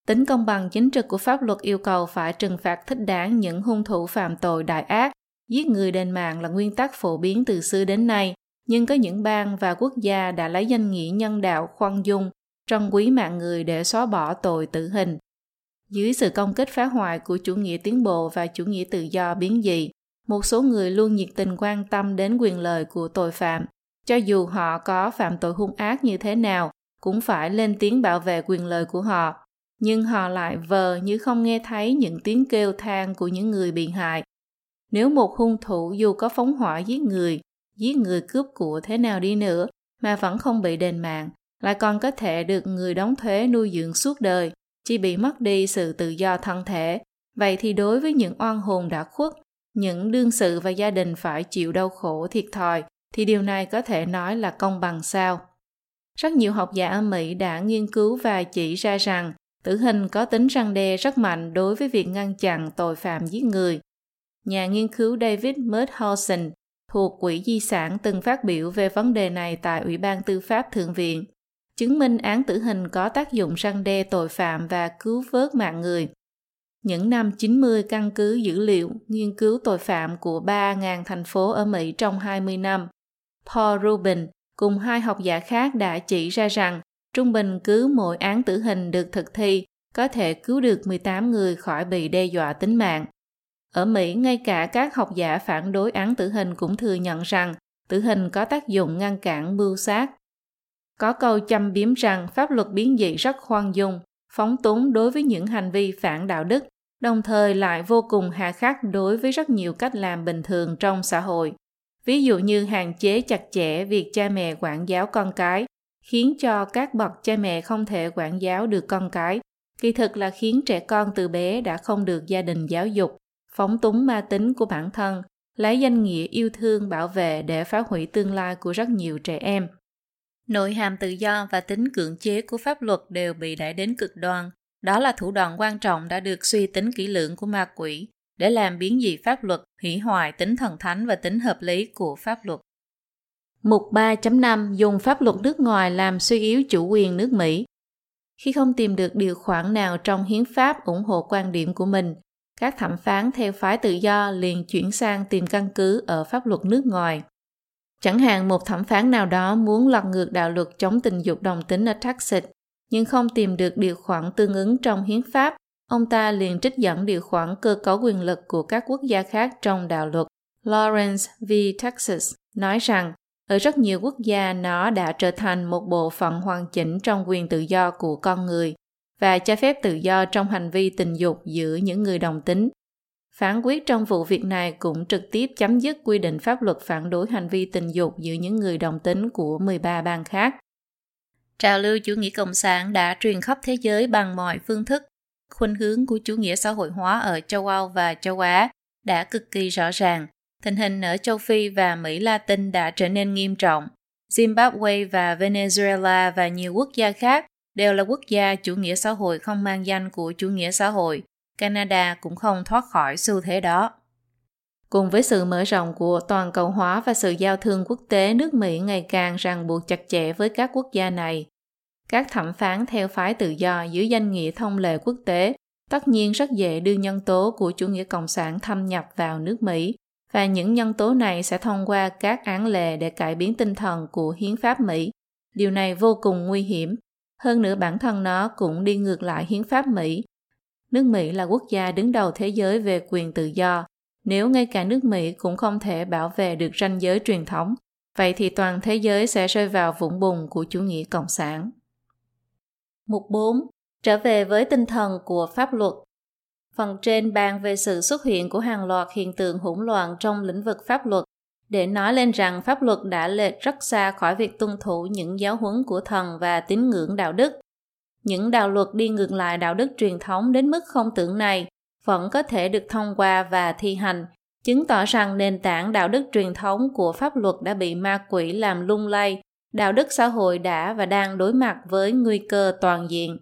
Tính công bằng chính trực của pháp luật yêu cầu phải trừng phạt thích đáng những hung thủ phạm tội đại ác. Giết người đền mạng là nguyên tắc phổ biến từ xưa đến nay, nhưng có những bang và quốc gia đã lấy danh nghĩa nhân đạo khoan dung, trân quý mạng người để xóa bỏ tội tử hình. Dưới sự công kích phá hoại của chủ nghĩa tiến bộ và chủ nghĩa tự do biến dị, một số người luôn nhiệt tình quan tâm đến quyền lợi của tội phạm. Cho dù họ có phạm tội hung ác như thế nào, cũng phải lên tiếng bảo vệ quyền lợi của họ. Nhưng họ lại vờ như không nghe thấy những tiếng kêu than của những người bị hại. Nếu một hung thủ dù có phóng hỏa giết người, giết người cướp của thế nào đi nữa mà vẫn không bị đền mạng, lại còn có thể được người đóng thuế nuôi dưỡng suốt đời, chỉ bị mất đi sự tự do thân thể. Vậy thì đối với những oan hồn đã khuất, những đương sự và gia đình phải chịu đau khổ thiệt thòi, thì điều này có thể nói là công bằng sao? Rất nhiều học giả ở Mỹ đã nghiên cứu và chỉ ra rằng tử hình có tính răng đe rất mạnh đối với việc ngăn chặn tội phạm giết người. Nhà nghiên cứu David Murthausen thuộc Quỹ Di sản từng phát biểu về vấn đề này tại Ủy ban Tư pháp Thượng viện chứng minh án tử hình có tác dụng răng đe tội phạm và cứu vớt mạng người. Những năm 90 căn cứ dữ liệu nghiên cứu tội phạm của 3.000 thành phố ở Mỹ trong 20 năm, Paul Rubin cùng hai học giả khác đã chỉ ra rằng trung bình cứ mỗi án tử hình được thực thi có thể cứu được 18 người khỏi bị đe dọa tính mạng. Ở Mỹ, ngay cả các học giả phản đối án tử hình cũng thừa nhận rằng tử hình có tác dụng ngăn cản mưu sát. Có câu châm biếm rằng pháp luật biến dị rất khoan dung, phóng túng đối với những hành vi phản đạo đức, đồng thời lại vô cùng hà khắc đối với rất nhiều cách làm bình thường trong xã hội. Ví dụ như hạn chế chặt chẽ việc cha mẹ quản giáo con cái, khiến cho các bậc cha mẹ không thể quản giáo được con cái, kỳ thực là khiến trẻ con từ bé đã không được gia đình giáo dục, phóng túng ma tính của bản thân, lấy danh nghĩa yêu thương bảo vệ để phá hủy tương lai của rất nhiều trẻ em. Nội hàm tự do và tính cưỡng chế của pháp luật đều bị đẩy đến cực đoan. Đó là thủ đoạn quan trọng đã được suy tính kỹ lưỡng của ma quỷ để làm biến dị pháp luật, hủy hoại tính thần thánh và tính hợp lý của pháp luật. Mục 3.5 dùng pháp luật nước ngoài làm suy yếu chủ quyền nước Mỹ. Khi không tìm được điều khoản nào trong hiến pháp ủng hộ quan điểm của mình, các thẩm phán theo phái tự do liền chuyển sang tìm căn cứ ở pháp luật nước ngoài. Chẳng hạn một thẩm phán nào đó muốn lật ngược đạo luật chống tình dục đồng tính ở Texas, nhưng không tìm được điều khoản tương ứng trong hiến pháp, ông ta liền trích dẫn điều khoản cơ cấu quyền lực của các quốc gia khác trong đạo luật. Lawrence v. Texas nói rằng ở rất nhiều quốc gia nó đã trở thành một bộ phận hoàn chỉnh trong quyền tự do của con người và cho phép tự do trong hành vi tình dục giữa những người đồng tính. Phán quyết trong vụ việc này cũng trực tiếp chấm dứt quy định pháp luật phản đối hành vi tình dục giữa những người đồng tính của 13 bang khác. Trào lưu chủ nghĩa cộng sản đã truyền khắp thế giới bằng mọi phương thức. Khuynh hướng của chủ nghĩa xã hội hóa ở châu Âu và châu Á đã cực kỳ rõ ràng. Tình hình ở châu Phi và Mỹ Latin đã trở nên nghiêm trọng. Zimbabwe và Venezuela và nhiều quốc gia khác đều là quốc gia chủ nghĩa xã hội không mang danh của chủ nghĩa xã hội. Canada cũng không thoát khỏi xu thế đó. Cùng với sự mở rộng của toàn cầu hóa và sự giao thương quốc tế, nước Mỹ ngày càng ràng buộc chặt chẽ với các quốc gia này. Các thẩm phán theo phái tự do dưới danh nghĩa thông lệ quốc tế tất nhiên rất dễ đưa nhân tố của chủ nghĩa cộng sản thâm nhập vào nước Mỹ và những nhân tố này sẽ thông qua các án lệ để cải biến tinh thần của hiến pháp Mỹ. Điều này vô cùng nguy hiểm hơn nữa bản thân nó cũng đi ngược lại hiến pháp Mỹ. Nước Mỹ là quốc gia đứng đầu thế giới về quyền tự do. Nếu ngay cả nước Mỹ cũng không thể bảo vệ được ranh giới truyền thống, vậy thì toàn thế giới sẽ rơi vào vũng bùn của chủ nghĩa cộng sản. Mục 4. Trở về với tinh thần của pháp luật. Phần trên bàn về sự xuất hiện của hàng loạt hiện tượng hỗn loạn trong lĩnh vực pháp luật để nói lên rằng pháp luật đã lệch rất xa khỏi việc tuân thủ những giáo huấn của thần và tín ngưỡng đạo đức. Những đạo luật đi ngược lại đạo đức truyền thống đến mức không tưởng này vẫn có thể được thông qua và thi hành, chứng tỏ rằng nền tảng đạo đức truyền thống của pháp luật đã bị ma quỷ làm lung lay, đạo đức xã hội đã và đang đối mặt với nguy cơ toàn diện.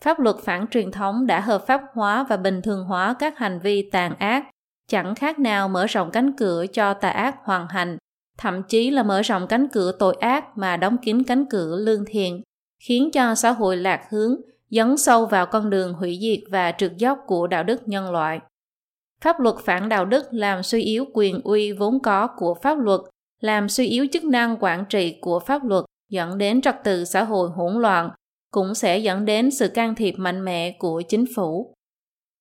Pháp luật phản truyền thống đã hợp pháp hóa và bình thường hóa các hành vi tàn ác, chẳng khác nào mở rộng cánh cửa cho tà ác hoàn hành, thậm chí là mở rộng cánh cửa tội ác mà đóng kín cánh cửa lương thiện, khiến cho xã hội lạc hướng, dấn sâu vào con đường hủy diệt và trượt dốc của đạo đức nhân loại. Pháp luật phản đạo đức làm suy yếu quyền uy vốn có của pháp luật, làm suy yếu chức năng quản trị của pháp luật, dẫn đến trật tự xã hội hỗn loạn, cũng sẽ dẫn đến sự can thiệp mạnh mẽ của chính phủ.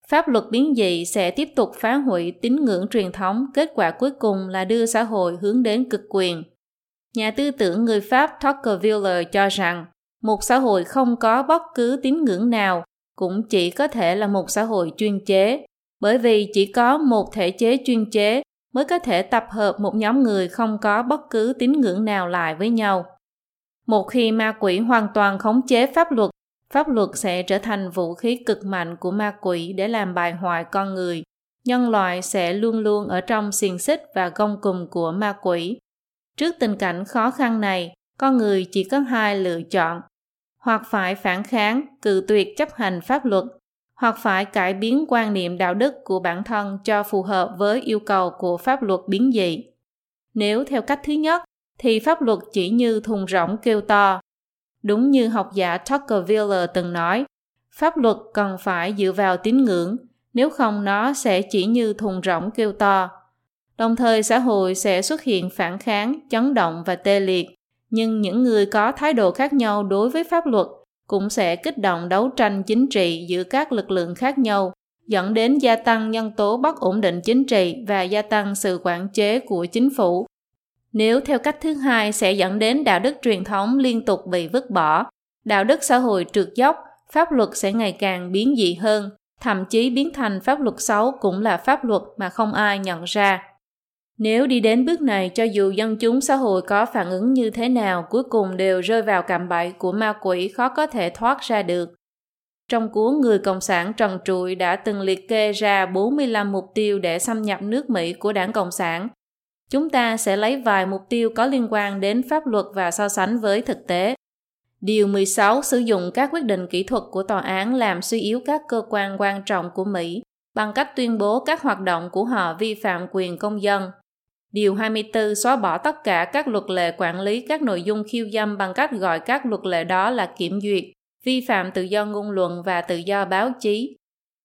Pháp luật biến dị sẽ tiếp tục phá hủy tín ngưỡng truyền thống, kết quả cuối cùng là đưa xã hội hướng đến cực quyền. Nhà tư tưởng người Pháp Tocqueville cho rằng, một xã hội không có bất cứ tín ngưỡng nào cũng chỉ có thể là một xã hội chuyên chế, bởi vì chỉ có một thể chế chuyên chế mới có thể tập hợp một nhóm người không có bất cứ tín ngưỡng nào lại với nhau. Một khi ma quỷ hoàn toàn khống chế pháp luật Pháp luật sẽ trở thành vũ khí cực mạnh của ma quỷ để làm bài hoại con người. Nhân loại sẽ luôn luôn ở trong xiềng xích và gông cùm của ma quỷ. Trước tình cảnh khó khăn này, con người chỉ có hai lựa chọn. Hoặc phải phản kháng, cự tuyệt chấp hành pháp luật, hoặc phải cải biến quan niệm đạo đức của bản thân cho phù hợp với yêu cầu của pháp luật biến dị. Nếu theo cách thứ nhất, thì pháp luật chỉ như thùng rỗng kêu to, Đúng như học giả Tocqueville từng nói, pháp luật cần phải dựa vào tín ngưỡng, nếu không nó sẽ chỉ như thùng rỗng kêu to. Đồng thời xã hội sẽ xuất hiện phản kháng, chấn động và tê liệt, nhưng những người có thái độ khác nhau đối với pháp luật cũng sẽ kích động đấu tranh chính trị giữa các lực lượng khác nhau dẫn đến gia tăng nhân tố bất ổn định chính trị và gia tăng sự quản chế của chính phủ. Nếu theo cách thứ hai sẽ dẫn đến đạo đức truyền thống liên tục bị vứt bỏ, đạo đức xã hội trượt dốc, pháp luật sẽ ngày càng biến dị hơn, thậm chí biến thành pháp luật xấu cũng là pháp luật mà không ai nhận ra. Nếu đi đến bước này cho dù dân chúng xã hội có phản ứng như thế nào cuối cùng đều rơi vào cạm bẫy của ma quỷ khó có thể thoát ra được. Trong cuốn Người Cộng sản trần trụi đã từng liệt kê ra 45 mục tiêu để xâm nhập nước Mỹ của đảng Cộng sản. Chúng ta sẽ lấy vài mục tiêu có liên quan đến pháp luật và so sánh với thực tế. Điều 16 sử dụng các quyết định kỹ thuật của tòa án làm suy yếu các cơ quan quan trọng của Mỹ bằng cách tuyên bố các hoạt động của họ vi phạm quyền công dân. Điều 24 xóa bỏ tất cả các luật lệ quản lý các nội dung khiêu dâm bằng cách gọi các luật lệ đó là kiểm duyệt, vi phạm tự do ngôn luận và tự do báo chí.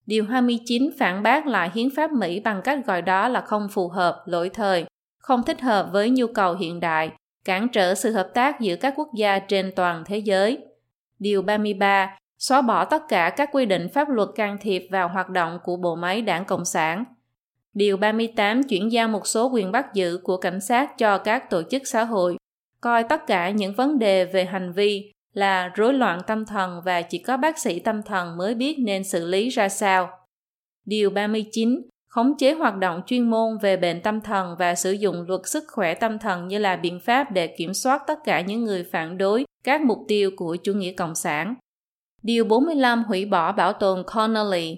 Điều 29 phản bác lại hiến pháp Mỹ bằng cách gọi đó là không phù hợp, lỗi thời, không thích hợp với nhu cầu hiện đại, cản trở sự hợp tác giữa các quốc gia trên toàn thế giới. Điều 33 xóa bỏ tất cả các quy định pháp luật can thiệp vào hoạt động của bộ máy đảng Cộng sản. Điều 38 chuyển giao một số quyền bắt giữ của cảnh sát cho các tổ chức xã hội, coi tất cả những vấn đề về hành vi là rối loạn tâm thần và chỉ có bác sĩ tâm thần mới biết nên xử lý ra sao. Điều 39 khống chế hoạt động chuyên môn về bệnh tâm thần và sử dụng luật sức khỏe tâm thần như là biện pháp để kiểm soát tất cả những người phản đối các mục tiêu của chủ nghĩa cộng sản. Điều 45 hủy bỏ bảo tồn Connolly.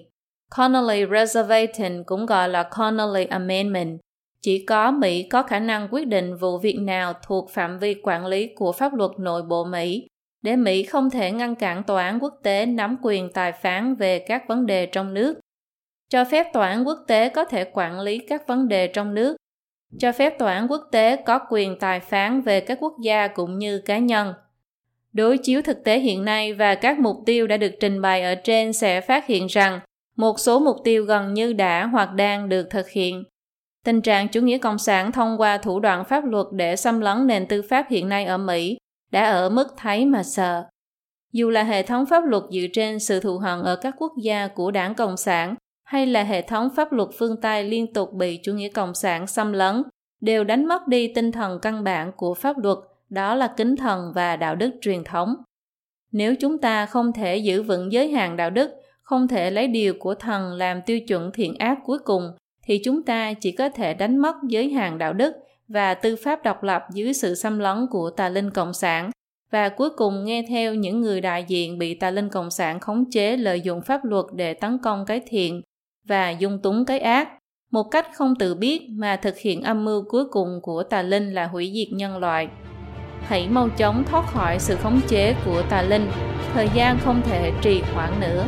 Connolly Reservation cũng gọi là Connolly Amendment. Chỉ có Mỹ có khả năng quyết định vụ việc nào thuộc phạm vi quản lý của pháp luật nội bộ Mỹ, để Mỹ không thể ngăn cản tòa án quốc tế nắm quyền tài phán về các vấn đề trong nước cho phép tòa án quốc tế có thể quản lý các vấn đề trong nước, cho phép tòa án quốc tế có quyền tài phán về các quốc gia cũng như cá nhân. Đối chiếu thực tế hiện nay và các mục tiêu đã được trình bày ở trên sẽ phát hiện rằng một số mục tiêu gần như đã hoặc đang được thực hiện. Tình trạng chủ nghĩa cộng sản thông qua thủ đoạn pháp luật để xâm lấn nền tư pháp hiện nay ở Mỹ đã ở mức thấy mà sợ. Dù là hệ thống pháp luật dựa trên sự thù hận ở các quốc gia của đảng Cộng sản hay là hệ thống pháp luật phương Tây liên tục bị chủ nghĩa cộng sản xâm lấn, đều đánh mất đi tinh thần căn bản của pháp luật, đó là kính thần và đạo đức truyền thống. Nếu chúng ta không thể giữ vững giới hạn đạo đức, không thể lấy điều của thần làm tiêu chuẩn thiện ác cuối cùng, thì chúng ta chỉ có thể đánh mất giới hạn đạo đức và tư pháp độc lập dưới sự xâm lấn của tà linh cộng sản và cuối cùng nghe theo những người đại diện bị tà linh cộng sản khống chế lợi dụng pháp luật để tấn công cái thiện và dung túng cái ác, một cách không tự biết mà thực hiện âm mưu cuối cùng của tà linh là hủy diệt nhân loại. Hãy mau chóng thoát khỏi sự khống chế của tà linh, thời gian không thể trì hoãn nữa.